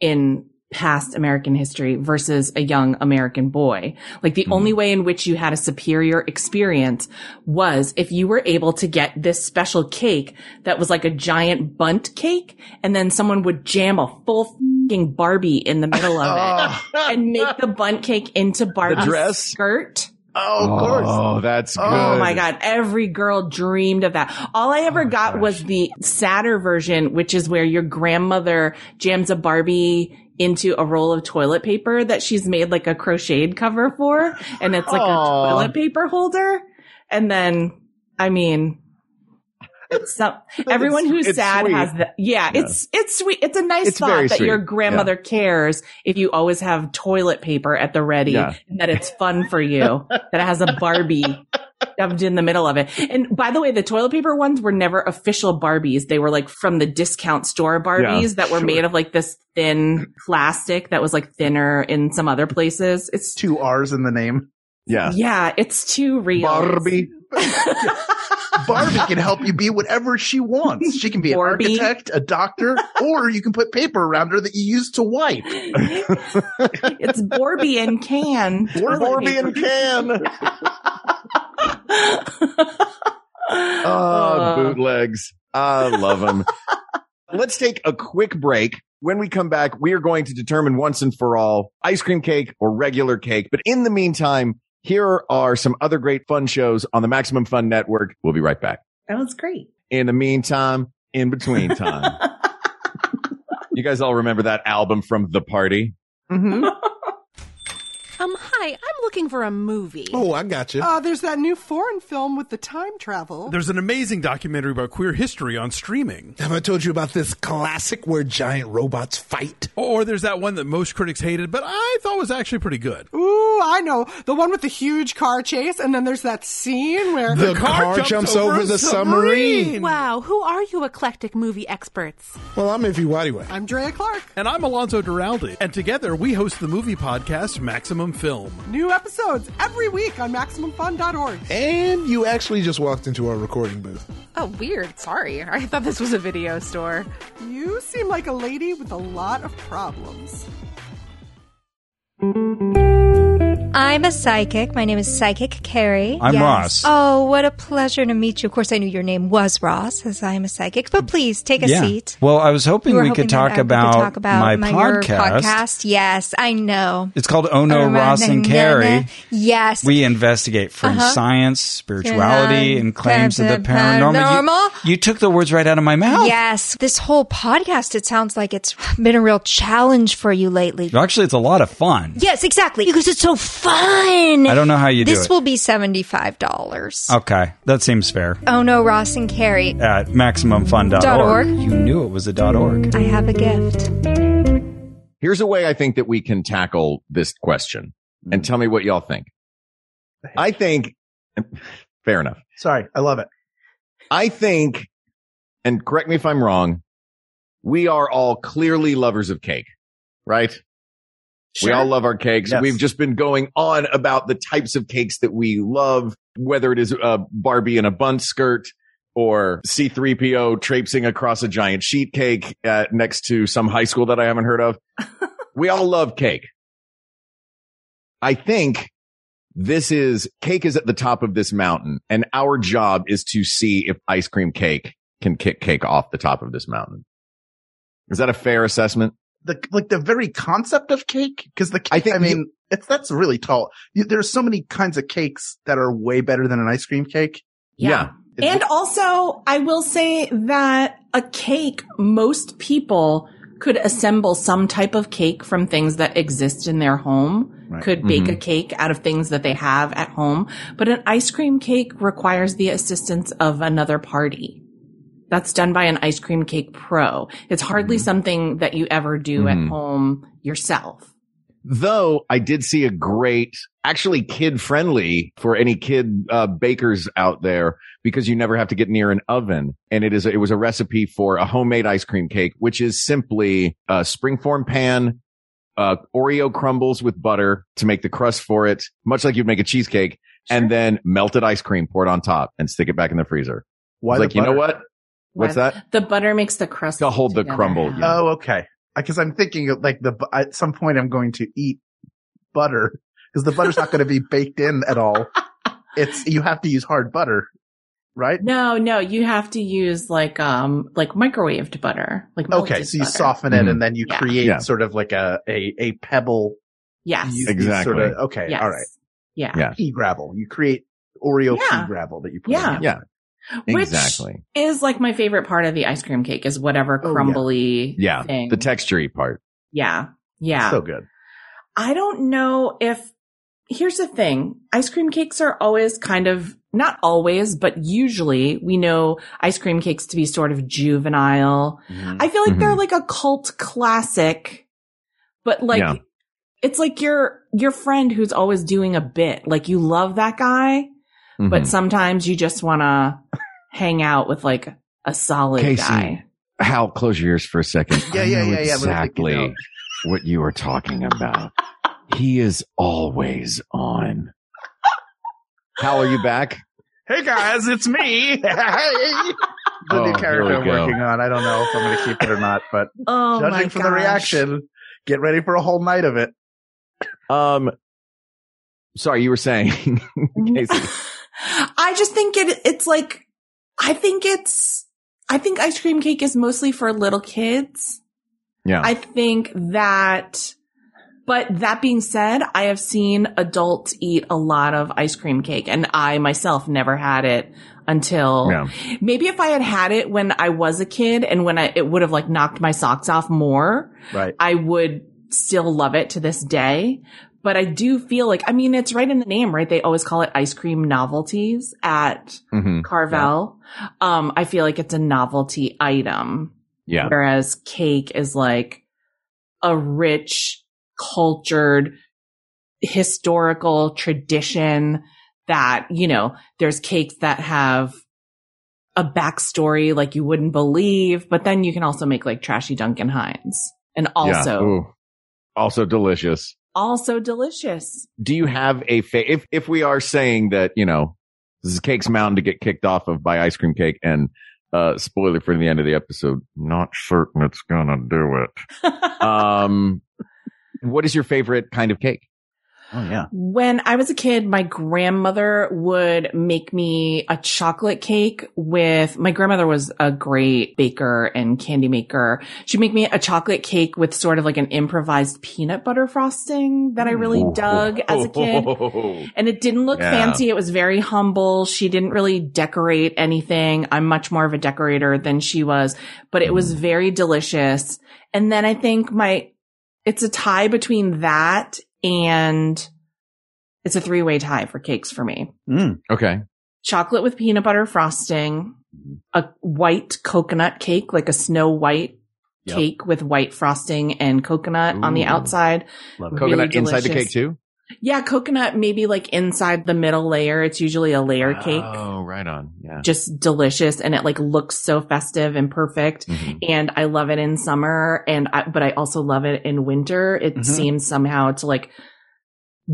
D: in past American history versus a young American boy. Like the
B: Mhm.
D: only way in which you had a superior experience was if you were able to get this special cake that was like a giant Bundt cake and then someone would jam a full fing Barbie in the middle of it
C: Oh,
D: and make the Bundt cake into Barbie's
B: dress?
D: skirt.
C: oh, of course.
B: Oh, that's good.
D: Oh my God. Every girl dreamed of that. All I ever
B: Oh,
D: got
B: gosh.
D: was the sadder version, which is where your grandmother jams a Barbie into a roll of toilet paper that she's made like a crocheted cover for. And it's like
B: Aw.
D: a toilet paper holder. And then, I mean, some, everyone who's sad
B: sweet.
D: has that. Yeah,
B: Yeah.
D: it's, it's sweet. It's a nice
B: It's
D: thought that your grandmother cares if you always have toilet paper at the ready
B: Yeah.
D: and that it's fun for you, that it has a Barbie shoved in the middle of it. And by the way, the toilet paper ones were never official Barbies. They were like from the discount store Barbies that were
C: sure.
D: made of like this thin plastic that was like thinner in some other places. It's
C: Two R's in the name.
B: Yeah.
D: Yeah, it's too real.
B: Barbie.
C: Barbie can help you be whatever she wants. She can be an
D: Barbie.
C: architect, a doctor, or you can put paper around her that you use to wipe.
D: it's Borby and can.
B: Barbie and can. Oh, bootlegs. I love them. Let's take a quick break. When we come back, we are going to determine once and for all ice cream cake or regular cake. But in the meantime, here are some other great fun shows on the Maximum Fun Network. We'll be right back.
D: That was great.
B: In the meantime, in between time. you guys all remember that album from The Party?
C: Mm-hmm.
E: Um, hi, I'm looking for a movie.
F: Oh, I got you.
G: Uh, there's that new foreign film with the time travel.
H: There's an amazing documentary about queer history on streaming.
F: Have I told you about this classic where giant robots fight?
H: Or there's that one that most critics hated, but I thought was actually pretty good.
G: Ooh, I know. The one with the huge car chase, and then there's that scene where
F: The car jumps over the submarine.
E: Wow, who are you eclectic movie experts?
F: Well, I'm Ify Nwadiwe.
G: I'm Drea Clark.
H: And I'm Alonso Duralde. And together we host the movie podcast Maximum Film.
G: New episodes every week on MaximumFun.org.
F: And you actually just walked into our recording booth.
E: Oh, weird. Sorry. I thought this was a video store.
G: You seem like a lady with a lot of problems.
I: I'm a psychic. My name is Psychic Carrie.
J: I'm Ross.
I: Oh, what a pleasure to meet you. Of course, I knew your name was Ross, as I am a psychic. But please take a
J: yeah.
I: seat.
J: Well, I was hoping
I: You
J: we
I: hoping
J: could talk,
I: we could
J: about
I: talk about
J: my,
I: your
J: podcast.
I: podcast. Yes, I know.
J: It's called Oh No, Ross and Carrie.
I: Yes.
J: We investigate fringe
I: Uh-huh.
J: science, spirituality,
I: Yeah.
J: and claims of the
I: Paranormal.
J: paranormal. You, you took the words right out of my mouth.
I: Yes, this whole podcast, it sounds like it's been a real challenge for you lately.
J: Actually, it's a lot of fun.
I: Yes, exactly. Because it's so fun.
J: I don't know how you do
I: This will be $75.
J: Okay, that seems fair.
I: Oh no, Ross and Carrie.
J: At MaximumFun.org.
I: Dot org.
J: You knew it was a dot .org.
I: I have a gift.
B: Here's a way I think that we can tackle this question and mm. tell me what y'all think. I think, fair enough.
C: Sorry, I love it.
B: I think, and correct me if I'm wrong, we are all clearly lovers of cake, right? We all love our cakes.
C: Yes.
B: We've just been going on about the types of cakes that we love, whether it is a Barbie in a bun skirt or C3PO traipsing across a giant sheet cake uh, next to some high school that I haven't heard of. we all love cake. I think this is cake is at the top of this mountain and our job is to see if ice cream cake can kick cake off the top of this mountain. Is that a fair assessment?
C: The like the very concept of cake, because the
B: I
C: I
B: think
C: think I mean it's that's really tall. There's so many kinds of cakes that are way better than an ice cream cake.
D: Yeah.
C: It's-
D: And also, I will say that a cake, most people could assemble some type of cake from things that exist in their home,
C: Right.
D: could bake
B: Mhm.
D: a cake out of things that they have at home. But an ice cream cake requires the assistance of another party. That's done by an ice cream cake pro. It's hardly something that you ever do
B: Mhm.
D: at home yourself.
B: Though I did see a great, actually kid friendly for any kid uh, bakers out there because you never have to get near an oven. And it is, it was a recipe for a homemade ice cream cake, which is simply a springform pan, uh, Oreo crumbles with butter to make the crust for it, much like you'd make a cheesecake, and then melted ice cream poured on top and stick it back in the freezer.
C: Why
B: It's
C: the
B: like, you know what? What's that?
D: The butter makes the crust
B: To hold the crumble, yeah.
C: Oh, okay. Because I'm thinking of like the at some point I'm going to eat butter because the butter's not going to be baked in at all. It's you have to use hard butter, right?
D: No, no, you have to use like um like microwaved butter. Like
C: Okay, so you
D: butter.
C: soften it
B: Mhm.
C: and then you
D: Yeah.
C: create
B: Yeah.
C: sort of like a a, a pebble.
D: Yes.
C: You- you
B: Exactly.
C: Sort of, okay,
D: yes.
C: all right.
D: Yeah.
B: Yeah.
C: Pea gravel. You create Oreo
D: Yeah.
C: pea gravel that you put
D: Yeah.
C: in.
B: Yeah.
D: Which
B: Exactly.
D: is like my favorite part of the ice cream cake is whatever
C: Oh, yeah.
D: crumbly
B: Yeah. The textury part.
D: yeah. Yeah.
C: So good.
D: I don't know if here's the thing. Ice cream cakes are always kind of not always, but usually we know ice cream cakes to be sort of juvenile.
C: Mm-hmm.
D: I feel like they're
B: Mhm.
D: like a cult classic, but like
B: Yeah.
D: it's like your your friend who's always doing a bit. Like you love that guy, but
B: Mhm.
D: sometimes you just want to hang out with like a solid
B: Casey,
D: guy.
B: Hal, close your ears for a second.
C: Yeah,
B: I
C: yeah,
B: know
C: yeah, yeah, let me think
B: Exactly
C: out.
B: what you were talking about. he is always on. Hal, are you back?
C: Hey guys, it's me. The
B: Oh,
C: new character I'm
B: go.
C: working on. I don't know if I'm going to keep it or not, but
D: Oh
C: judging from the reaction, get ready for a whole night of it.
B: Um, sorry, you were saying, Casey.
D: I just think it, it's like, I think it's, I think ice cream cake is mostly for little kids.
B: Yeah.
D: I think that, but that being said, I have seen adults eat a lot of ice cream cake and I myself never had it until
B: Yeah.
D: maybe if I had had it when I was a kid and when I, it would have like knocked my socks off more,
C: Right.
D: I would still love it to this day. But I do feel like, I mean, it's right in the name, right? They always call it ice cream novelties at
B: Mhm.
D: Carvel. Um, I feel like it's a novelty item.
B: Yeah.
D: Whereas cake is like a rich, cultured, historical tradition that, you know, there's cakes that have a backstory like you wouldn't believe, but then you can also make like trashy Duncan Hines and also,
B: Ooh. also delicious.
D: Also delicious.
B: Do you have a fa- if if we are saying that you know this is Cake's Mountain to get kicked off of by Ice Cream Cake and uh spoiler for the end of the episode, not certain it's gonna do it. um, what is your favorite kind of cake?
C: Oh yeah.
D: When I was a kid, my grandmother would make me a chocolate cake with, my grandmother was a great baker and candy maker. She'd make me a chocolate cake with sort of like an improvised peanut butter frosting that I really dug as a kid. And it didn't look
B: Yeah.
D: fancy. It was very humble. She didn't really decorate anything. I'm much more of a decorator than she was, but it was mm. very delicious. And then I think my, it's a tie between that and it's a three way tie for cakes for me.
C: Mm.
B: Okay.
D: Chocolate with peanut butter frosting, a white coconut cake, like a snow white
C: Yep.
D: cake with white frosting and coconut on the outside.
C: Love it.
B: Coconut
D: Really
B: inside the cake too?
D: Yeah, coconut maybe like inside the middle layer. It's usually a layer cake.
B: Oh, right on. Yeah.
D: Just delicious and it like looks so festive and perfect.
B: Mhm.
D: And I love it in summer and I, but I also love it in winter. It
C: Mhm.
D: seems somehow to like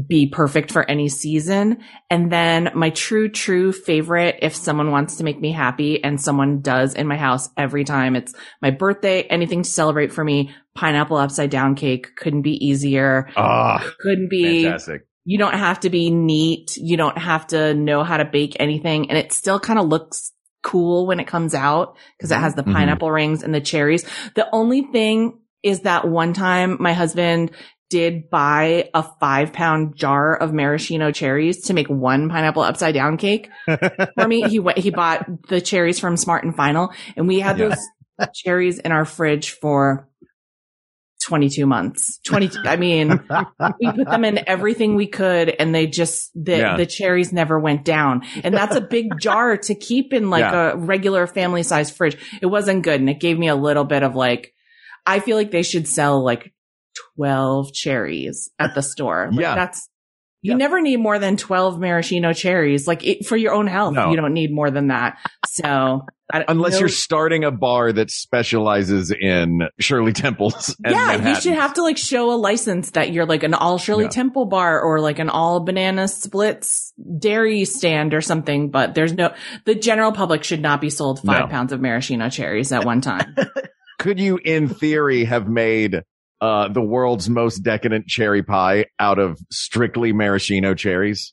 D: be perfect for any season. And then my true, true favorite, if someone wants to make me happy and someone does in my house every time it's my birthday, anything to celebrate for me, pineapple upside down cake couldn't be easier.
B: Ah,
D: Couldn't be
B: fantastic.
D: you don't have to be neat. You don't have to know how to bake anything. And it still kind of looks cool when it comes out because it has the
B: Mhm.
D: pineapple rings and the cherries. The only thing is that one time my husband did buy a five pound jar of maraschino cherries to make one pineapple upside down cake for me. He went, he bought the cherries from Smart and Final and we had
B: Yeah.
D: those cherries in our fridge for 22 months. 22. I mean, we put them in everything we could and they just, the,
B: Yeah.
D: the cherries never went down. And that's a big jar to keep in like
B: Yeah.
D: a regular family size fridge. It wasn't good. And it gave me a little bit of like, I feel like they should sell like 12 cherries at the store. Like,
B: Yeah.
D: That's, you never need more than 12 maraschino cherries. Like it, for your own health,
B: No.
D: you don't need more than that. So I,
B: Unless
D: no-
B: you're starting a bar that specializes in Shirley Temples.
D: Yeah, you should have to like show a license that you're like an all Shirley
B: Yeah.
D: Temple bar or like an all banana splits dairy stand or something. But there's no, the general public should not be sold five
B: No.
D: pounds of maraschino cherries at one time.
B: Could you, in theory, have made uh, the world's most decadent cherry pie out of strictly maraschino cherries?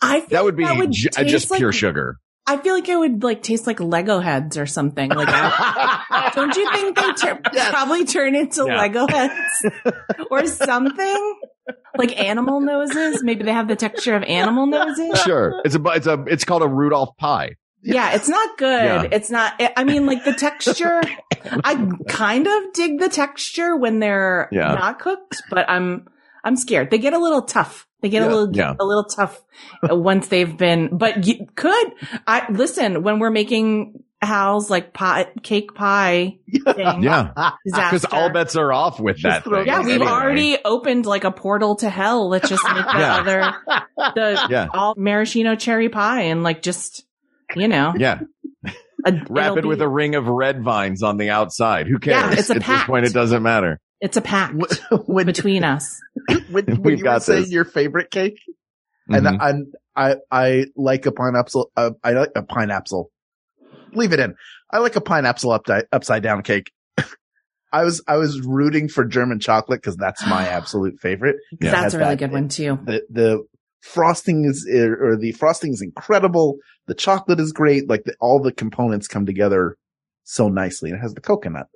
D: I feel
B: That would be
D: that would
B: ju- uh,
D: taste
B: just
D: like-
B: pure sugar.
D: I feel like it would like taste like Lego heads or something. Like, I- don't you think they tur- probably turn into
B: Yeah.
D: Lego heads or something? Like animal noses? Maybe they have the texture of animal noses.
B: Sure, it's a it's a it's called a Rudolph pie.
D: Yeah, it's not good.
B: Yeah.
D: It's not, I mean, like the texture, I kind of dig the texture when they're
B: Yeah.
D: not cooked, but I'm, I'm scared. They get a little tough. They get
B: Yeah.
D: a little,
B: Yeah.
D: a little tough uh, once they've been, but you could, I, listen, when we're making Hal's like pot cake pie thing.
B: Yeah, because all bets are off with that thing.
D: Yeah, we've
B: anyway.
D: already opened like a portal to hell. Let's just make the
B: Yeah.
D: other, the
B: Yeah.
D: all maraschino cherry pie and like just, you know,
B: Yeah,
D: a,
B: wrap
D: it'll
B: with
D: be-
B: a ring of red vines on the outside. Who cares?
D: Yeah, it's a
B: At this
D: pact.
B: point, it doesn't matter.
D: It's a pact
C: when,
D: between us.
C: when, when
B: We've
C: you
B: got
C: were saying
B: this.
C: your favorite cake, and
B: Mhm.
C: and I I like a pineapple. Uh, I like a pineapple. Leave it in. I like a pineapple upside upside down cake. I was I was rooting for German chocolate because that's my absolute favorite.
D: Yeah. That's a really
C: that-
D: good one too.
C: The the frosting is or the frosting is incredible. The chocolate is great. Like the, all the components come together so nicely. And it has the coconut,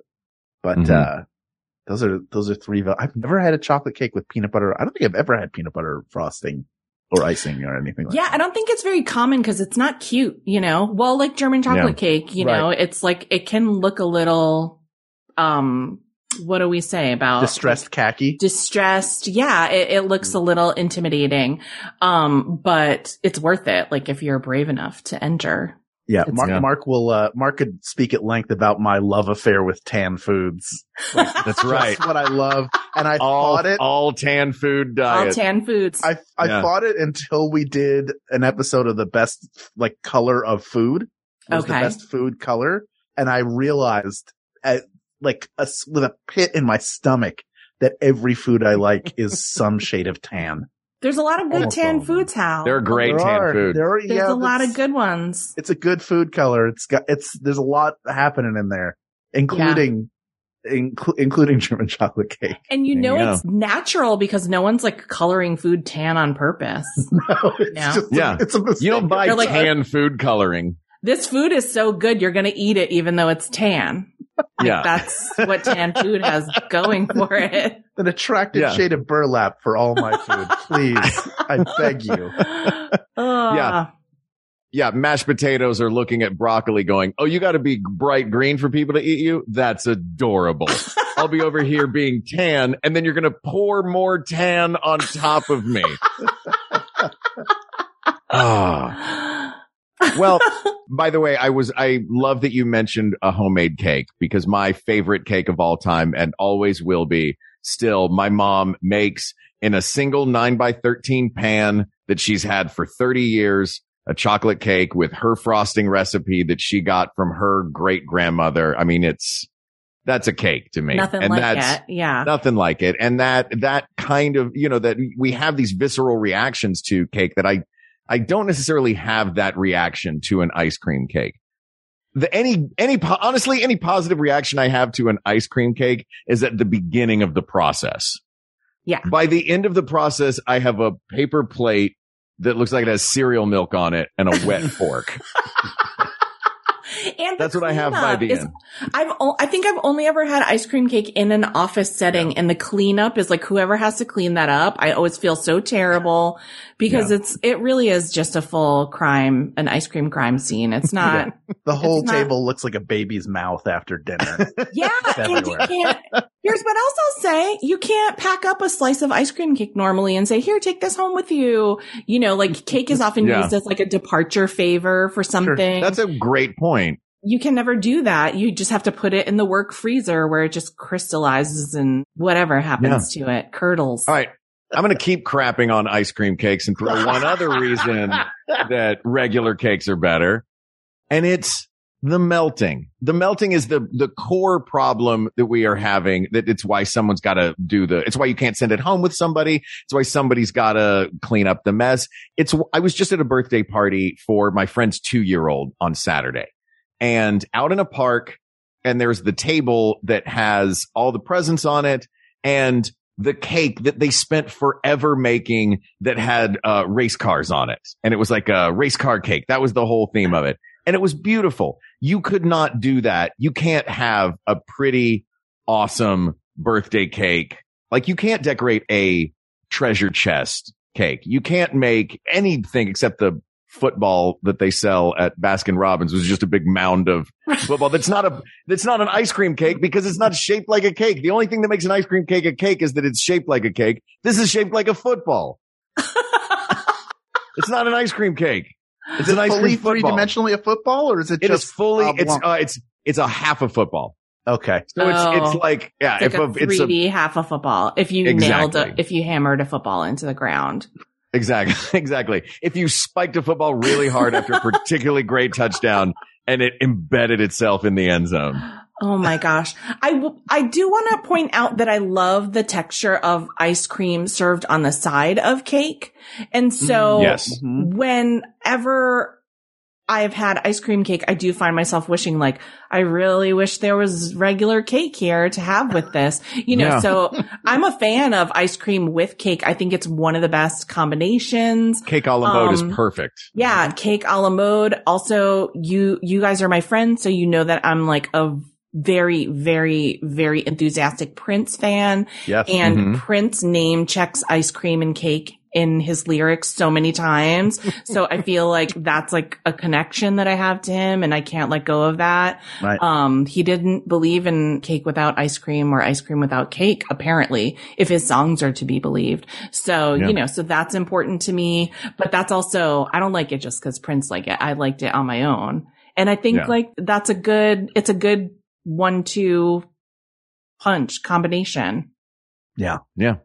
C: but
B: Mhm.
C: uh those are those are three. val- I've never had a chocolate cake with peanut butter. I don't think I've ever had peanut butter frosting or icing or anything. like
D: Yeah, I don't think it's very common because it's not cute, you know. Well, like German chocolate
C: Yeah.
D: cake, you know, it's like it can look a little um what do we say about
C: distressed khaki.
D: distressed. Yeah, it, it looks a little intimidating. Um, but it's worth it. Like if you're brave enough to enter.
C: Yeah, Mark.
B: Yeah.
C: Mark will. Uh, Mark could speak at length about my love affair with tan foods.
B: That's right.
C: That's what I love, and I
B: all,
C: fought it.
B: all tan food
D: done.
B: All
D: tan foods.
C: I I
B: Yeah.
C: fought it until we did an episode of the best like color of food. Was the best food color, and I realized, at, like a s with a pit in my stomach, that every food I like is some shade of tan.
D: There's a lot of good
C: Almost
D: tan
C: of
D: foods, Hal.
B: They're great
C: There
B: tan
C: are-
B: food.
C: There are,
D: There's
C: yeah,
D: a lot of good ones.
C: It's a good food color. It's got it's there's a lot happening in there, including inclu- including German chocolate cake.
D: And you know
B: you
D: it's natural because no one's like coloring food tan on purpose.
C: No, it's
D: No.
C: just
B: Yeah.
C: it's a mistake.
B: You don't buy
D: They're like-
B: tan uh, food coloring.
D: this food is so good you're going to eat it even though it's tan. Like,
B: Yeah.
D: That's what tan food has going for it.
C: an attractive
B: Yeah.
C: shade of burlap for all my food, please. I beg you.
D: Ugh.
B: Yeah. Yeah, mashed potatoes are looking at broccoli going, Oh, you got to be bright green for people to eat you? That's adorable. I'll be over here being tan and then you're going to pour more tan on top of me. Ah. Well, by the way, I was, I love that you mentioned a homemade cake because my favorite cake of all time and always will be still my mom makes in a single nine by 13 pan that she's had for 30 years, a chocolate cake with her frosting recipe that she got from her great grandmother. I mean, it's, that's a cake to me.
D: Nothing
B: and
D: like
B: that's,
D: it. Yeah.
B: nothing like it. And that, that kind of, you know, that we have these visceral reactions to cake that I, I don't necessarily have that reaction to an ice cream cake. The, any, any, po- honestly, any positive reaction I have to an ice cream cake is at the beginning of the process.
D: Yeah.
B: By the end of the process, I have a paper plate that looks like it has cereal milk on it and a wet fork.
D: And
B: That's what I have by the end.
D: I've o- I think I've only ever had ice cream cake in an office setting, and the cleanup is like whoever has to clean that up. I always feel so terrible because
B: Yeah.
D: it's it really is just a full crime, an ice cream crime scene. It's not.
C: The whole
D: not-
C: table looks like a baby's mouth after dinner.
D: Yeah, and you can't. Here's what else I'll say: you can't pack up a slice of ice cream cake normally and say, "Here, take this home with you." You know, like cake is often
B: Yeah.
D: used as like a departure favor for something.
B: That's a great point.
D: you can never do that. You just have to put it in the work freezer where it just crystallizes and whatever happens to it, curdles.
B: All right. I'm going to keep crapping on ice cream cakes and throw one other reason that regular cakes are better. And it's the melting. The melting is the, the core problem that we are having that it's why someone's got to do the, it's why you can't send it home with somebody. It's why somebody's got to clean up the mess. It's, I was just at a birthday party for my friend's two year old on Saturday and out in a park and there's the table that has all the presents on it and the cake that they spent forever making that had uh, race cars on it. And it was like a race car cake. That was the whole theme of it. And it was beautiful. You could not do that. You can't have a pretty awesome birthday cake. Like you can't decorate a treasure chest cake. You can't make anything except the football that they sell at Baskin Robbins was just a big mound of football. That's not a, that's not an ice cream cake because it's not shaped like a cake. The only thing that makes an ice cream cake a cake is that it's shaped like a cake. This is shaped like a football. it's not an ice cream cake. It's
C: Is
B: an
C: it
B: ice
C: fully three
B: football.
C: dimensionally a football, or is it
B: It
C: just
B: is fully, it's, uh, it's, it's a half a football.
C: okay?
B: So it's,
D: Oh.
B: it's like, yeah,
D: It's
B: if
D: like a
B: a, it's a,
D: 3D half a football. If you nailed
B: Exactly.
D: a, if you hammered a football into the ground.
B: Exactly. Exactly. If you spiked a football really hard after a particularly great touchdown and it embedded itself in the end zone.
D: Oh my gosh. I, w- I do want to point out that I love the texture of ice cream served on the side of cake. And so
B: Mm, yes.
D: whenever I've had ice cream cake, I do find myself wishing like, I really wish there was regular cake here to have with this, you know,
B: Yeah.
D: so I'm a fan of ice cream with cake. I think it's one of the best combinations.
B: Cake a la mode
D: Um,
B: is perfect.
D: Yeah, cake a la mode. Also, you you guys are my friends, so you know that I'm like a very, very, very enthusiastic Prince fan.
C: Yes.
D: And
B: Mhm.
D: Prince name checks ice cream and cake in his lyrics so many times. so I feel like that's like a connection that I have to him and I can't let go of that.
C: Right.
D: Um, he didn't believe in cake without ice cream or ice cream without cake, apparently, if his songs are to be believed. So,
B: Yeah.
D: you know, so that's important to me, but that's also, I don't like it just cause Prince liked it. I liked it on my own. And I think
B: Yeah.
D: like that's a good, it's a good one, two punch combination.
C: Yeah.
B: Yeah.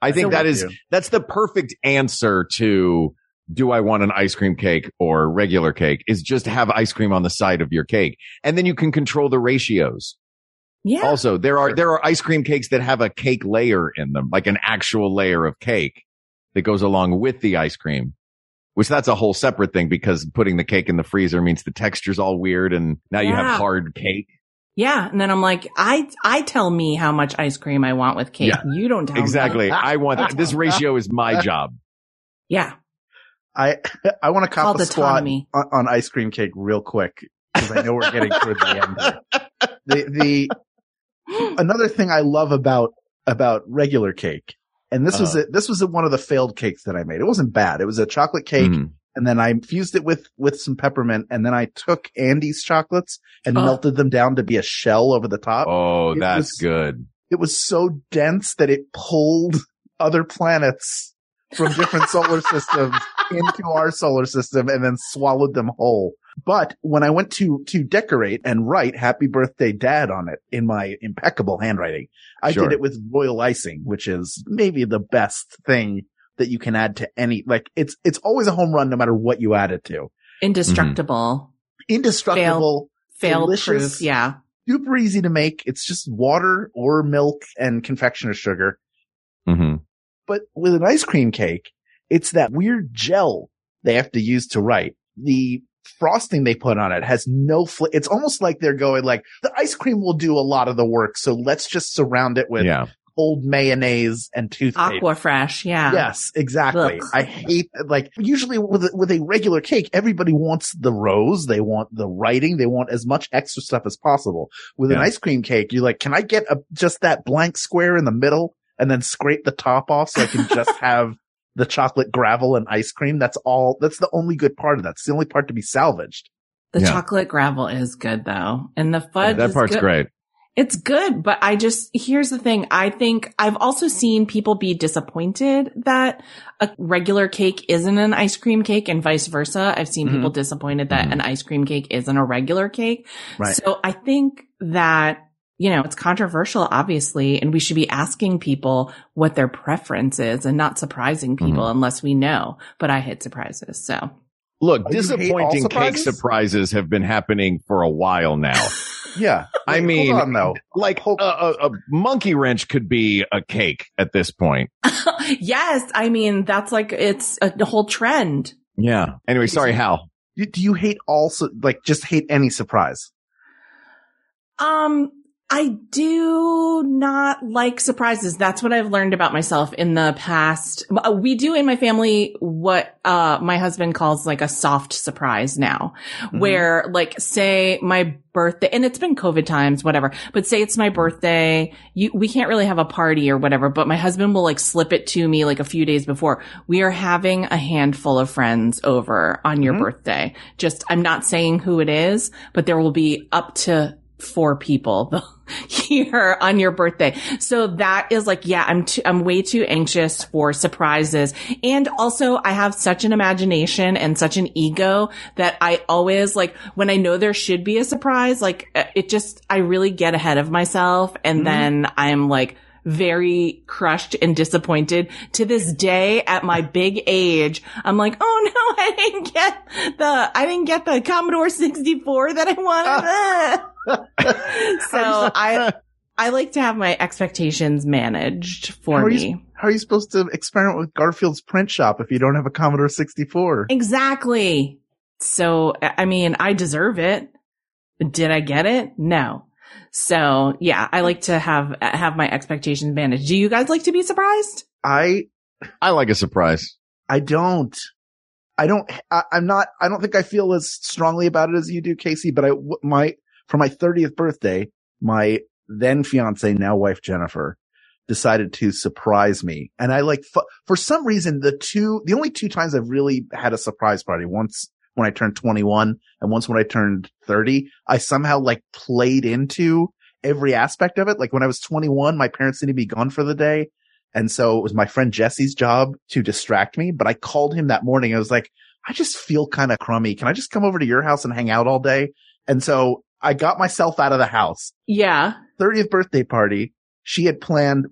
B: I think
D: So
B: that
C: with
B: is
C: you.
B: that's the perfect answer to do I want an ice cream cake or regular cake is just have ice cream on the side of your cake. And then you can control the ratios.
D: Yeah.
B: Also, there are there are ice cream cakes that have a cake layer in them, like an actual layer of cake that goes along with the ice cream. Which that's a whole separate thing because putting the cake in the freezer means the texture's all weird and now you have hard cake.
D: Yeah. And then I'm like, I, I tell me how much ice cream I want with cake.
B: Yeah.
D: You don't tell me.
B: Exactly. I want this ratio is my job.
D: Yeah.
C: I I want to cop
D: Called
C: a squat
D: autonomy.
C: on, on ice cream cake real quick because I know we're getting toward the end. Here. The the another thing I love about about regular cake, and this was
B: Uh-huh.
C: it. This was one of the failed cakes that I made. It wasn't bad. It was a chocolate cake,
B: Mhm.
C: And then I fused it with with some peppermint, and then I took Andes chocolates and
D: Oh.
C: melted them down to be a shell over the top.
B: Oh,
C: It
B: that's
C: was-
B: good.
C: It was so dense that it pulled other planets from different solar systems into our solar system and then swallowed them whole. But when I went to, to decorate and write happy birthday dad on it in my impeccable handwriting, I
B: Sure.
C: did it with royal icing, which is maybe the best thing that you can add to any, like it's, it's always a home run no matter what you add it to.
D: Indestructible.
C: Indestructible,
D: Fail
C: delicious,
D: proof. Yeah.
C: super easy to make. It's just water or milk and confectioner sugar.
B: hmm
C: But with an ice cream cake, it's that weird gel they have to use to write. The frosting they put on it has no fl- it's almost like they're going like the ice cream will do a lot of the work so let's just surround it with
B: Yeah.
C: Old mayonnaise and toothpaste
D: Aquafresh. Yeah.
C: Yes, exactly.
D: Ugh.
C: I hate like usually with a, with a regular cake, everybody wants the rose, they want the writing, they want as much extra stuff as possible. With an ice cream cake, you're like, can I get a, just that blank square in the middle and then scrape the top off so I can just have the chocolate gravel and ice cream? That's all. That's the only good part of that. It's the only part to be salvaged.
D: The
B: Yeah.
D: chocolate gravel is good though. And the fudge.
B: that
D: is
B: part's
D: good.
B: great.
D: It's good, but I just, here's the thing. I think I've also seen people be disappointed that a regular cake isn't an ice cream cake and vice versa. I've seen
B: Mhm.
D: people disappointed that
B: Mhm.
D: an ice cream cake isn't a regular cake.
C: Right.
D: So I think that, you know, it's controversial, obviously, and we should be asking people what their preference is and not surprising people unless we know. But I hate surprises. So
B: Look,
C: Oh, you hate
B: disappointing cake
C: surprises?
B: surprises have been happening for a while now.
C: Yeah.
B: I mean,
C: hold on though.
B: like a, a, a monkey wrench could be a cake at this point.
D: yes, I mean, that's like, it's a whole trend.
B: Yeah. Anyway, sorry, Hal.
C: Do you hate also like just hate any surprise?
D: Um, I do not like surprises. That's what I've learned about myself in the past. Uh, We do in my family what, uh, my husband calls like a soft surprise now, where like say my birthday, and it's been COVID times, whatever, but say it's my birthday. You, we can't really have a party or whatever, but my husband will like slip it to me like a few days before. We are having a handful of friends over on your birthday. Just, I'm not saying who it is, but there will be up to four people here on your birthday. So that is like, yeah, I'm too, I'm way too anxious for surprises. And also I have such an imagination and such an ego that I always like when I know there should be a surprise, like uh, it just, I really get ahead of myself and then I'm like, very crushed and disappointed to this day at my big age. I'm like, oh no, I didn't get the, I didn't get the Commodore 64 that I wanted. so I, I like to have my expectations managed for
C: how
D: me.
C: You, how are you supposed to experiment with Garfield's print shop if you don't have a Commodore 64?
D: Exactly. So, I mean, I deserve it. Did I get it? No. So yeah, I like to have, have my expectations managed. Do you guys like to be surprised?
C: I,
B: I like a surprise.
C: I don't. I don't, I, I'm not, I don't think I feel as strongly about it as you do, Caissie, but I, my, for my 30th birthday, my then fiance, now wife Jennifer, decided to surprise me. And I like, f- for some reason, the two, the only two times I've really had a surprise party, once when I turned 21 and once when I turned 30, I somehow like played into every aspect of it. Like when I was 21, my parents needed to be gone for the day. And so it was my friend Jesse's job to distract me, but I called him that morning. I was like, I just feel kind of crummy. Can I just come over to your house and hang out all day? And so I got myself out of the house.
D: Yeah.
C: 30th birthday party. She had planned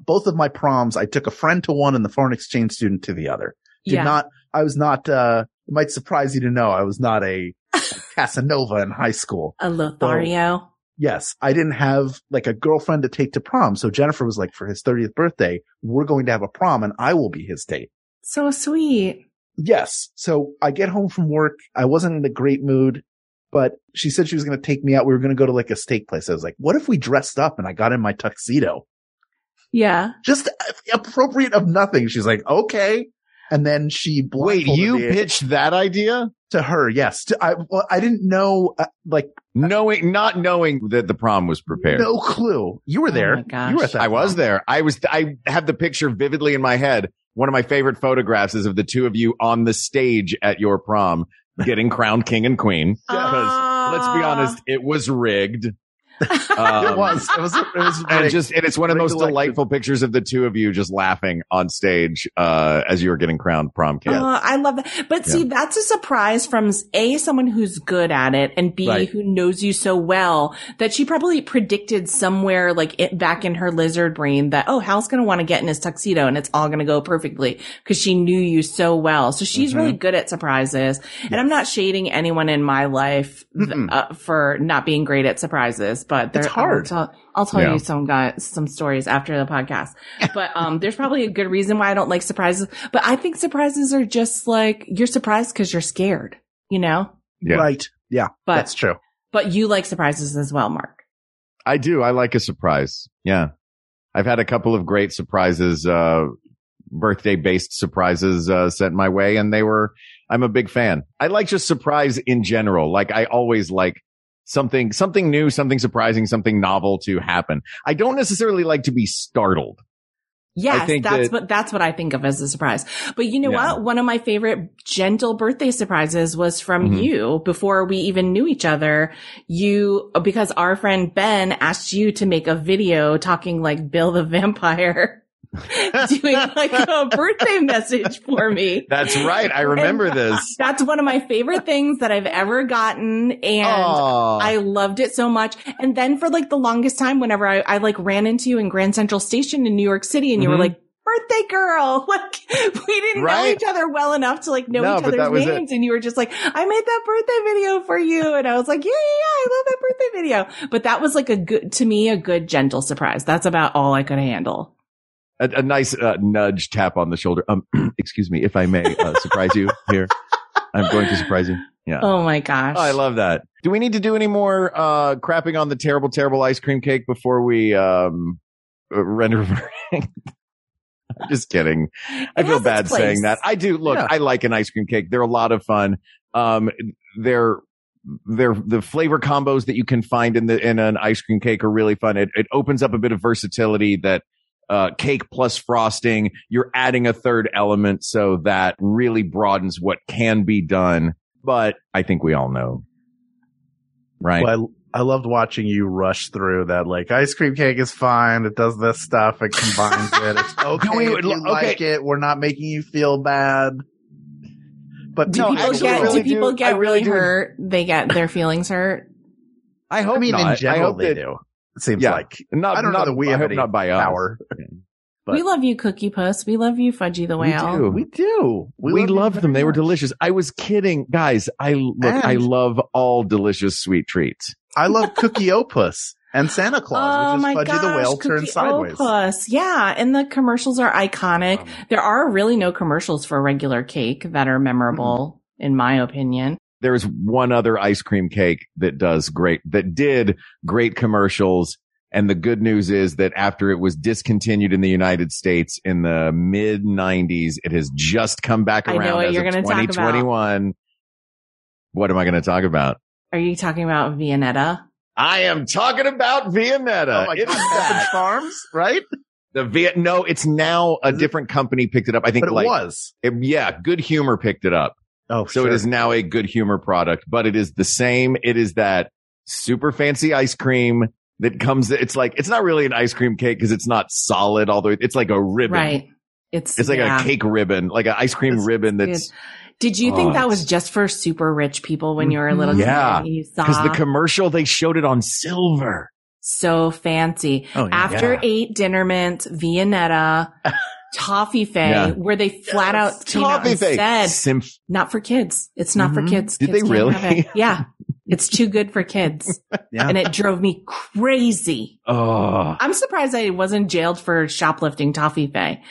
C: both of my proms. I took a friend to one and the foreign exchange student to the other. Did
D: Yeah.
C: not, I was not, uh, it might surprise you to know I was not a Casanova in high school.
D: A Lothario.
C: Yes, I didn't have like a girlfriend to take to prom. So Jennifer was like, for his 30th birthday, we're going to have a prom and I will be his date.
D: So sweet.
C: Yes. So I get home from work. I wasn't in a great mood, but she said she was going to take me out. We were going to go to like a steak place. I was like, what if we dressed up and I got in my tuxedo?
D: Yeah.
C: Just uh, appropriate of nothing. She's like, okay. And then she
B: Wait, you
C: me
B: pitched that idea
C: to her. Yes. To- I, well, I didn't know, uh, like,
B: knowing, not knowing that the prom was prepared.
C: no clue. You were there.
D: my gosh.
C: You were at that.
B: I was there. I was, I have the picture vividly in my head. One of my favorite photographs is of the two of you on the stage at your prom getting crowned king and queen. Because let's be honest, it was rigged. Um,
C: it was. It was. It was.
B: And just, and it's one of the most delightful pictures of the two of you just laughing on stage, uh, as you were getting crowned prom king.
D: Oh, I love that. But see, that's a surprise from A, someone who's good at it and B,
C: Right.
D: who knows you so well that she probably predicted somewhere like it, back in her lizard brain that, oh, Hal's going to want to get in his tuxedo and it's all going to go perfectly because she knew you so well. So she's
C: Mm-hmm.
D: really good at surprises. And I'm not shading anyone in my life th- uh, for not being great at surprises, but there-
C: It's hard.
D: I'll tell, I'll tell
B: Yeah.
D: you some guys, some stories after the podcast. But, um, there's probably a good reason why I don't like surprises. But I think surprises are just like, you're surprised because you're scared, you know?
B: Yeah.
C: Right. Yeah.
D: But-
C: that's true.
D: But you like surprises as well, Mark.
B: I do. I like a surprise. Yeah. I've had a couple of great surprises, uh, birthday based surprises, uh, sent my way and they were, I'm a big fan. I like just surprise in general. Like I always like something, something new, something surprising, something novel to happen. I don't necessarily like to be startled.
D: Yes, that's
B: that-
D: what that's what I think of as a surprise. But you know
B: Yeah.
D: what? One of my favorite gentle birthday surprises was from
B: Mhm.
D: you before we even knew each other. You because our friend Ben asked you to make a video talking like Bill the vampire doing like a birthday message for me.
B: That's right. I remember this.
D: That's one of my favorite things that I've ever gotten. And
B: Aw.
D: I loved it so much. And then for like the longest time, whenever I, I like ran into you in Grand Central Station in New York City and you were
B: Mhm.
D: like, birthday girl. Like we didn't know each other well enough to like know
B: No,
D: each other's names. And you were just like, I made that birthday video for you. And I was like, yeah, yeah, yeah. I love that birthday video. But that was like a good, to me, a good gentle surprise. That's about all I could handle.
B: A, a nice uh, nudge tap on the shoulder. Um, excuse me, if I may uh, surprise you here. I'm going to surprise you. Yeah.
D: Oh my gosh.
B: Oh, I love that. Do we need to do any more uh crapping on the terrible, terrible ice cream cake before we um uh, render? Just kidding. I feel bad saying that. I do. Look,
C: Yeah.
B: I like an ice cream cake. They're a lot of fun. Um, they're they're the flavor combos that you can find in the in an ice cream cake are really fun. It it opens up a bit of versatility that uh, cake plus frosting. You're adding a third element, so that really broadens what can be done. But I think we all know, right?
C: Well, I, I loved watching you rush through that. Like, ice cream cake is fine. It does this stuff. It combines it. It's okay
B: we-
C: if you
B: okay.
C: like it. We're not making you feel bad. But
D: Do
B: No,
D: people get,
B: really
D: do people
B: do-
D: get
B: I really
D: really
B: do.
D: hurt? They get their feelings hurt.
B: I hope
C: I mean,
B: not.
C: in
B: I hope
C: they
B: that,
C: do. It seems
B: Yeah.
C: like
B: Not,
C: I don't know that we
B: I
C: have
B: hope
C: any
B: not by us.
C: power. But-
D: we love you, Cookie Puss. We love you, Fudgy the Whale.
B: We do.
C: We do.
B: We,
C: love you
B: them. They were delicious. I was kidding. Guys, I look, I love all delicious sweet treats.
C: I love Cookie O'Puss and Santa Claus,
D: Oh
C: which is
D: my
C: Fudgy
D: gosh,
C: the Whale
D: Cookie
C: turned sideways.
D: O'Puss. Yeah, and the commercials are iconic.
C: Um,
D: there are really no commercials for regular cake that are memorable,
C: Mm-hmm.
D: in my opinion.
B: There's one other ice cream cake that does great, that did great commercials. And the good news is that after it was discontinued in the United States in the mid nineties, it has just come back around
D: I know
B: around
D: what
B: as
D: you're
B: of
D: gonna talk about.
B: 2021. What am I going to talk about?
D: Are you talking about Viennetta?
B: I am talking about Viennetta.
C: Oh my
B: It
C: God,
B: is
C: Farms, right?
B: The Viet, no, it's now a different company picked it up. I think
C: But it
B: like,
C: was.
B: it- yeah, Good Humor picked it up.
C: Oh,
B: So
C: sure.
B: it is now a good humor product, but it is the same. It is that super fancy ice cream that comes. It's like, it's not really an ice cream cake because it's not solid, although it's like a ribbon.
D: Right. It's
B: It's like
D: yeah.
B: a cake ribbon, like an ice cream
C: It's-
B: ribbon
D: Good.
B: that's,
D: Did you
B: Oh,
D: think that was just for super rich people when you were a little
C: Mhm.
D: kid?
B: Yeah,
D: and You saw
B: because the commercial, they showed it on silver.
D: so fancy.
C: Oh, yeah.
D: After
B: Yeah.
D: eight dinner mint, Viennetta, Toffee Fay,
B: Yeah.
D: where they flat out came out
B: Toffee
D: and
B: Fay.
D: said,
B: Symph-
D: not for kids. It's not for
C: Mhm.
D: kids.
B: Did
D: Kids
B: they really?
D: have it. Yeah. It's too good for kids.
C: Yeah.
D: And it drove me crazy.
B: oh.
D: I'm surprised I wasn't jailed for shoplifting Toffee Fay.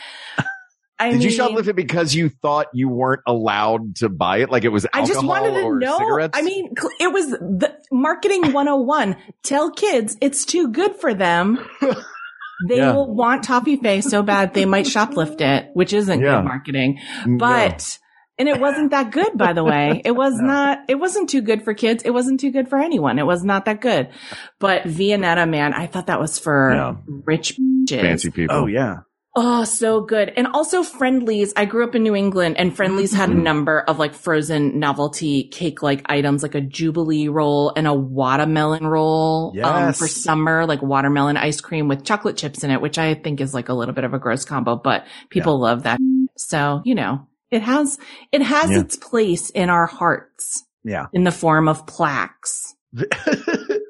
D: I
B: Did you shoplift it because you thought you weren't allowed to buy it? Like it was
D: I
B: alcohol
D: just wanted to
B: or
D: know.
B: cigarettes?
D: I mean, it was the marketing 101. Tell kids it's too good for them. They
B: Yeah.
D: will want Toffee Fay so bad they might shoplift it, which isn't
B: Yeah.
D: good marketing.
B: Mm, no.
D: But, and it wasn't that good, by the way. It was not, it wasn't too good for kids. It wasn't too good for anyone. It was not that good. But Viennetta, man, I thought that was for
B: Yeah.
D: rich bitches.
B: fancy people.
C: Oh yeah.
D: Oh, so good. And also Friendly's. I grew up in New England and Friendly's had a number of like frozen novelty cake like items, like a Jubilee roll and a watermelon roll. Um, for summer, like watermelon ice cream with chocolate chips in it, which I think is like a little bit of a gross combo, but people love that. So, you know, it has, it has
B: Yeah.
D: its place in our hearts
C: Yeah.
D: in the form of plaques.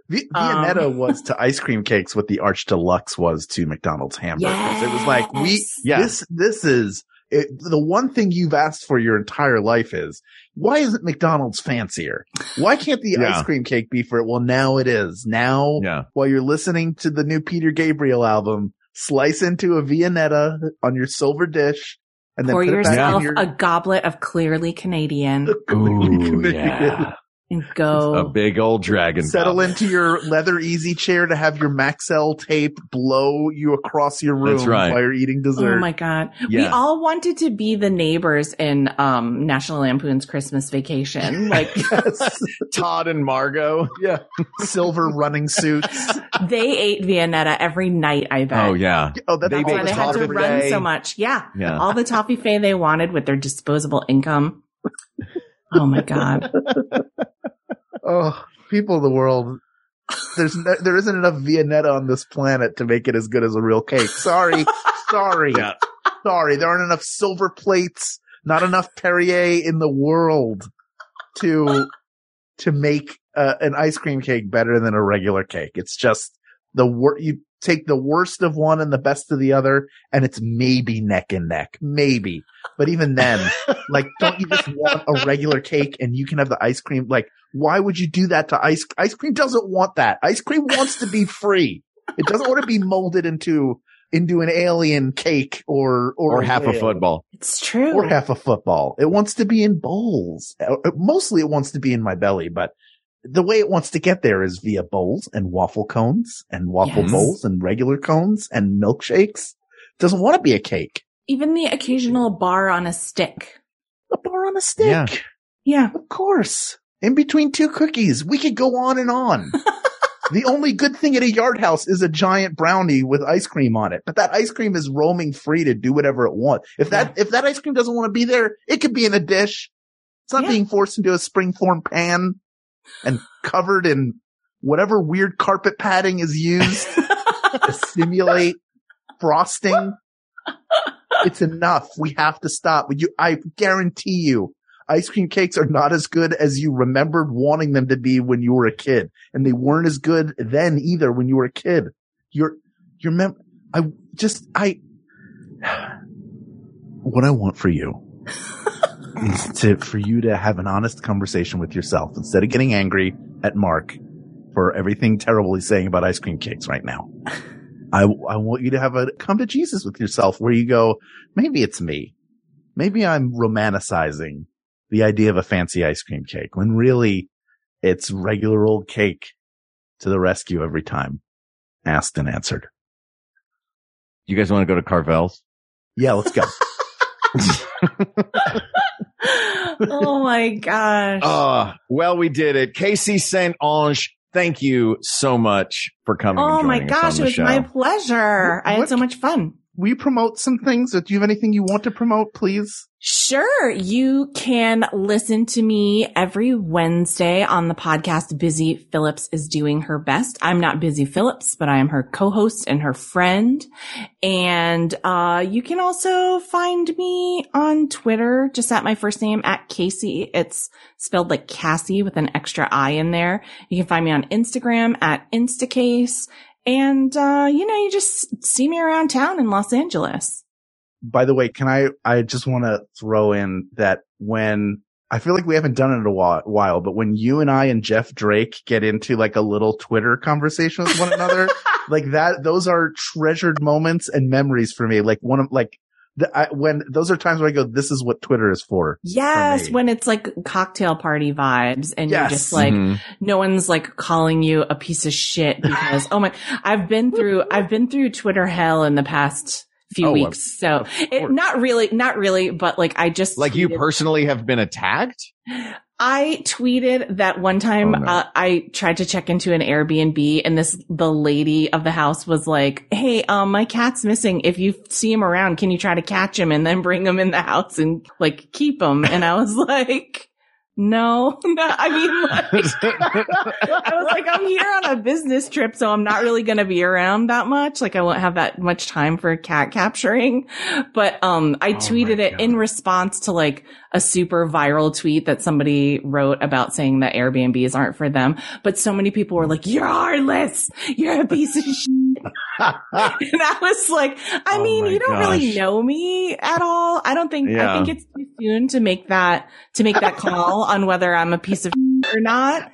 C: V-
D: Um,
C: Viennetta was to ice cream cakes what the Arch Deluxe was to McDonald's hamburgers. It was like we
D: Yes.
C: This this is it, the one thing you've asked for your entire life is why isn't McDonald's fancier? Why can't the
B: Yeah.
C: ice cream cake be for it? Well, now it is. Now,
B: Yeah.
C: while you're listening to the new Peter Gabriel album, slice into a Viennetta on your silver dish and then
D: Pour
C: put back
D: yourself
C: in your
D: a goblet of clearly Canadian
B: Ooh, yeah.
D: And go.
B: A big old dragon.
C: Settle
B: goblet.
C: into your leather easy chair to have your Maxell tape blow you across your room
B: That's right.
C: while you're eating dessert.
D: Oh my god. We all wanted to be the neighbors in um National Lampoon's Christmas Vacation. Like
B: Todd and Margot.
C: yeah. Silver running suits.
D: they ate Viennetta every night, I bet.
B: Oh yeah.
C: Oh, that's
B: They
D: why they had to run
B: Fay.
D: so much. Yeah.
B: Yeah.
D: All the toffee fay they wanted with their disposable income. Oh my god.
C: Oh, people of the world. There's no, there isn't enough Viennetta on this planet to make it as good as a real cake. Sorry. Sorry.
B: Yeah.
C: Sorry. There aren't enough silver plates, not enough Perrier in the world to, to make uh, an ice cream cake better than a regular cake. It's just the wor- you take the worst of one and the best of the other and it's maybe neck and neck. Maybe. But even then, like, don't you just want a regular cake and you can have the ice cream? Like, why would you do that to ice? Ice cream doesn't want that. Ice cream wants to be free. It doesn't want to be molded into, into an alien cake or, or,
B: Or half a
C: whale
B: football.
D: It's true.
C: Or half a football. It wants to be in bowls. Uh, Mostly it wants to be in my belly, but the way it wants to get there is via bowls and waffle cones and waffle
D: Yes.
C: bowls and regular cones and milkshakes. It doesn't want to be a cake.
D: Even the occasional bar on a stick.
C: A bar on a stick.
B: Yeah.
D: Yeah.
C: Of course. In between two cookies. We could go on and on. the only good thing at a yard house is a giant brownie with ice cream on it. But that ice cream is roaming free to do whatever it wants. If that, if that ice cream doesn't want to be there, it could be in a dish. It's not
D: Yeah.
C: being forced into a springform pan and covered in whatever weird carpet padding is used to simulate frosting. It's enough. We have to stop. You, I guarantee you, ice cream cakes are not as good as you remembered wanting them to be when you were a kid. And they weren't as good then either when you were a kid. You're, you're mem- I just, I, what I want for you to, for you to have an honest conversation with yourself instead of getting angry at Mark for everything terrible he's saying about ice cream cakes right now. I, I want you to have a come to Jesus with yourself where you go, maybe it's me. Maybe I'm romanticizing the idea of a fancy ice cream cake when really it's regular old cake to the rescue every time. Asked and answered.
B: You guys want to go to Carvel's?
C: Yeah, let's go.
D: oh my gosh.
B: Uh, well, we did it. Caissie St. Onge, thank you so much for coming.
D: Oh
B: and
D: my
B: joining us
D: gosh,
B: on
D: it was
B: show.
D: my pleasure. I had so much fun.
C: We promote some things. Do you have anything you want to promote, please?
D: Sure. You can listen to me every Wednesday on the podcast Busy Phillips is doing her best. I'm not Busy Phillips, but I am her co-host and her friend. And, uh, you can also find me on Twitter, just at my first name at Caissie. It's spelled like Cassie with an extra I in there. You can find me on Instagram at Instacase. And, uh, you know, you just see me around town in Los Angeles.
C: By the way, can I, I just want to throw in that when I feel like we haven't done it in a whi- while, but when you and I and Jeff Drake get into like a little Twitter conversation with one another, like that, those are treasured moments and memories for me. Like one of, like, the, I, when those are times where I go, this is what Twitter is for.
D: Yes,
C: me.
D: when it's like cocktail party vibes and
C: Yes.
D: you're just like,
B: Mhm.
D: no one's like calling you a piece of shit because, oh my, I've been through, I've been through Twitter hell in the past few
C: Oh,
D: weeks. So it, not really, not really, but like I just,
B: Like you personally have been attacked?
D: I tweeted that one time
B: Oh, no.
D: uh, I tried to check into an Airbnb and this the lady of the house was like, "Hey, um my cat's missing. If you see him around, can you try to catch him and then bring him in the house and like keep him?" And I was like, "No, no. I mean, like, I was like, I'm here on a business trip, so I'm not really going to be around that much. Like, I won't have that much time for cat capturing. But, um, I tweeted it in response to like a super viral tweet that somebody wrote about saying that Airbnbs aren't for them. But so many people were like, you're heartless. You're a piece of shit. and I was like, I
B: Oh
D: mean, you don't really know me at all. I don't think, I think it's too soon to make that, to make that call on whether I'm a piece of or not.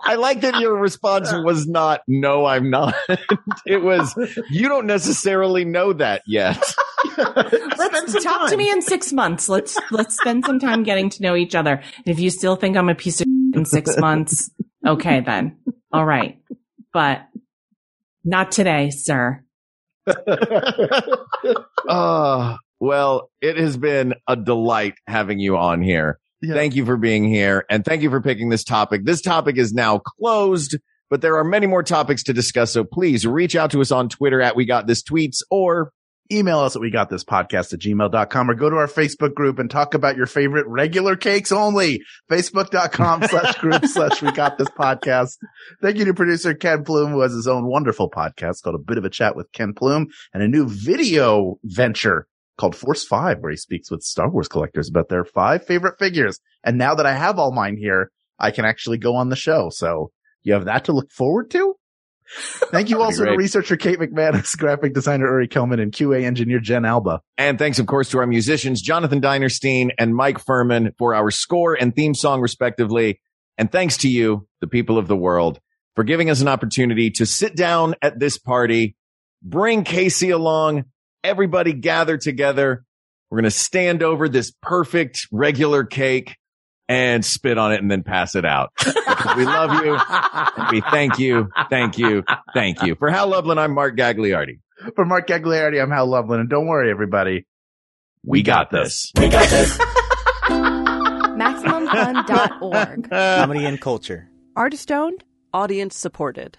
B: I like that your response was not, no, I'm not. it was, you don't necessarily know that yet.
D: Let's talk to me in six months. Let's let's spend some time getting to know each other. And if you still think I'm a piece of in six months, okay then. All right. But not today, sir.
B: Uh, well, it has been a delight having you on here.
C: Yeah.
B: Thank you for being here and thank you for picking this topic. This topic is now closed, but there are many more topics to discuss. So please reach out to us on Twitter at We Got This Tweets or
C: email us at we got this podcast at gmail.com or go to our Facebook group and talk about your favorite regular cakes only. Facebook.com slash group slash we got this podcast. Thank you to producer Ken Plume who has his own wonderful podcast called A Bit of a Chat with Ken Plume and a new video venture called Force Five where he speaks with Star Wars collectors about their five favorite figures. And now that I have all mine here, I can actually go on the show. So you have that to look forward to. Thank you also to researcher Kate McManus, graphic designer Uri Kelman, and QA engineer Jen Alba.
B: And thanks, of course, to our musicians, Jonathan Dinerstein and Mike Furman for our score and theme song, respectively. And thanks to you, the people of the world, for giving us an opportunity to sit down at this party, bring Caissie along, everybody gather together. We're going to stand over this perfect regular cake and spit on it and then pass it out. We love you. and we thank you. Thank you. Thank you. For Hal Lublin, I'm Mark Gagliardi.
C: For Mark Gagliardi, I'm Hal Lublin, and don't worry, everybody.
B: We got this.
A: We got this.
E: MaximumFun.org.
J: Comedy and culture.
E: Artist owned, audience supported.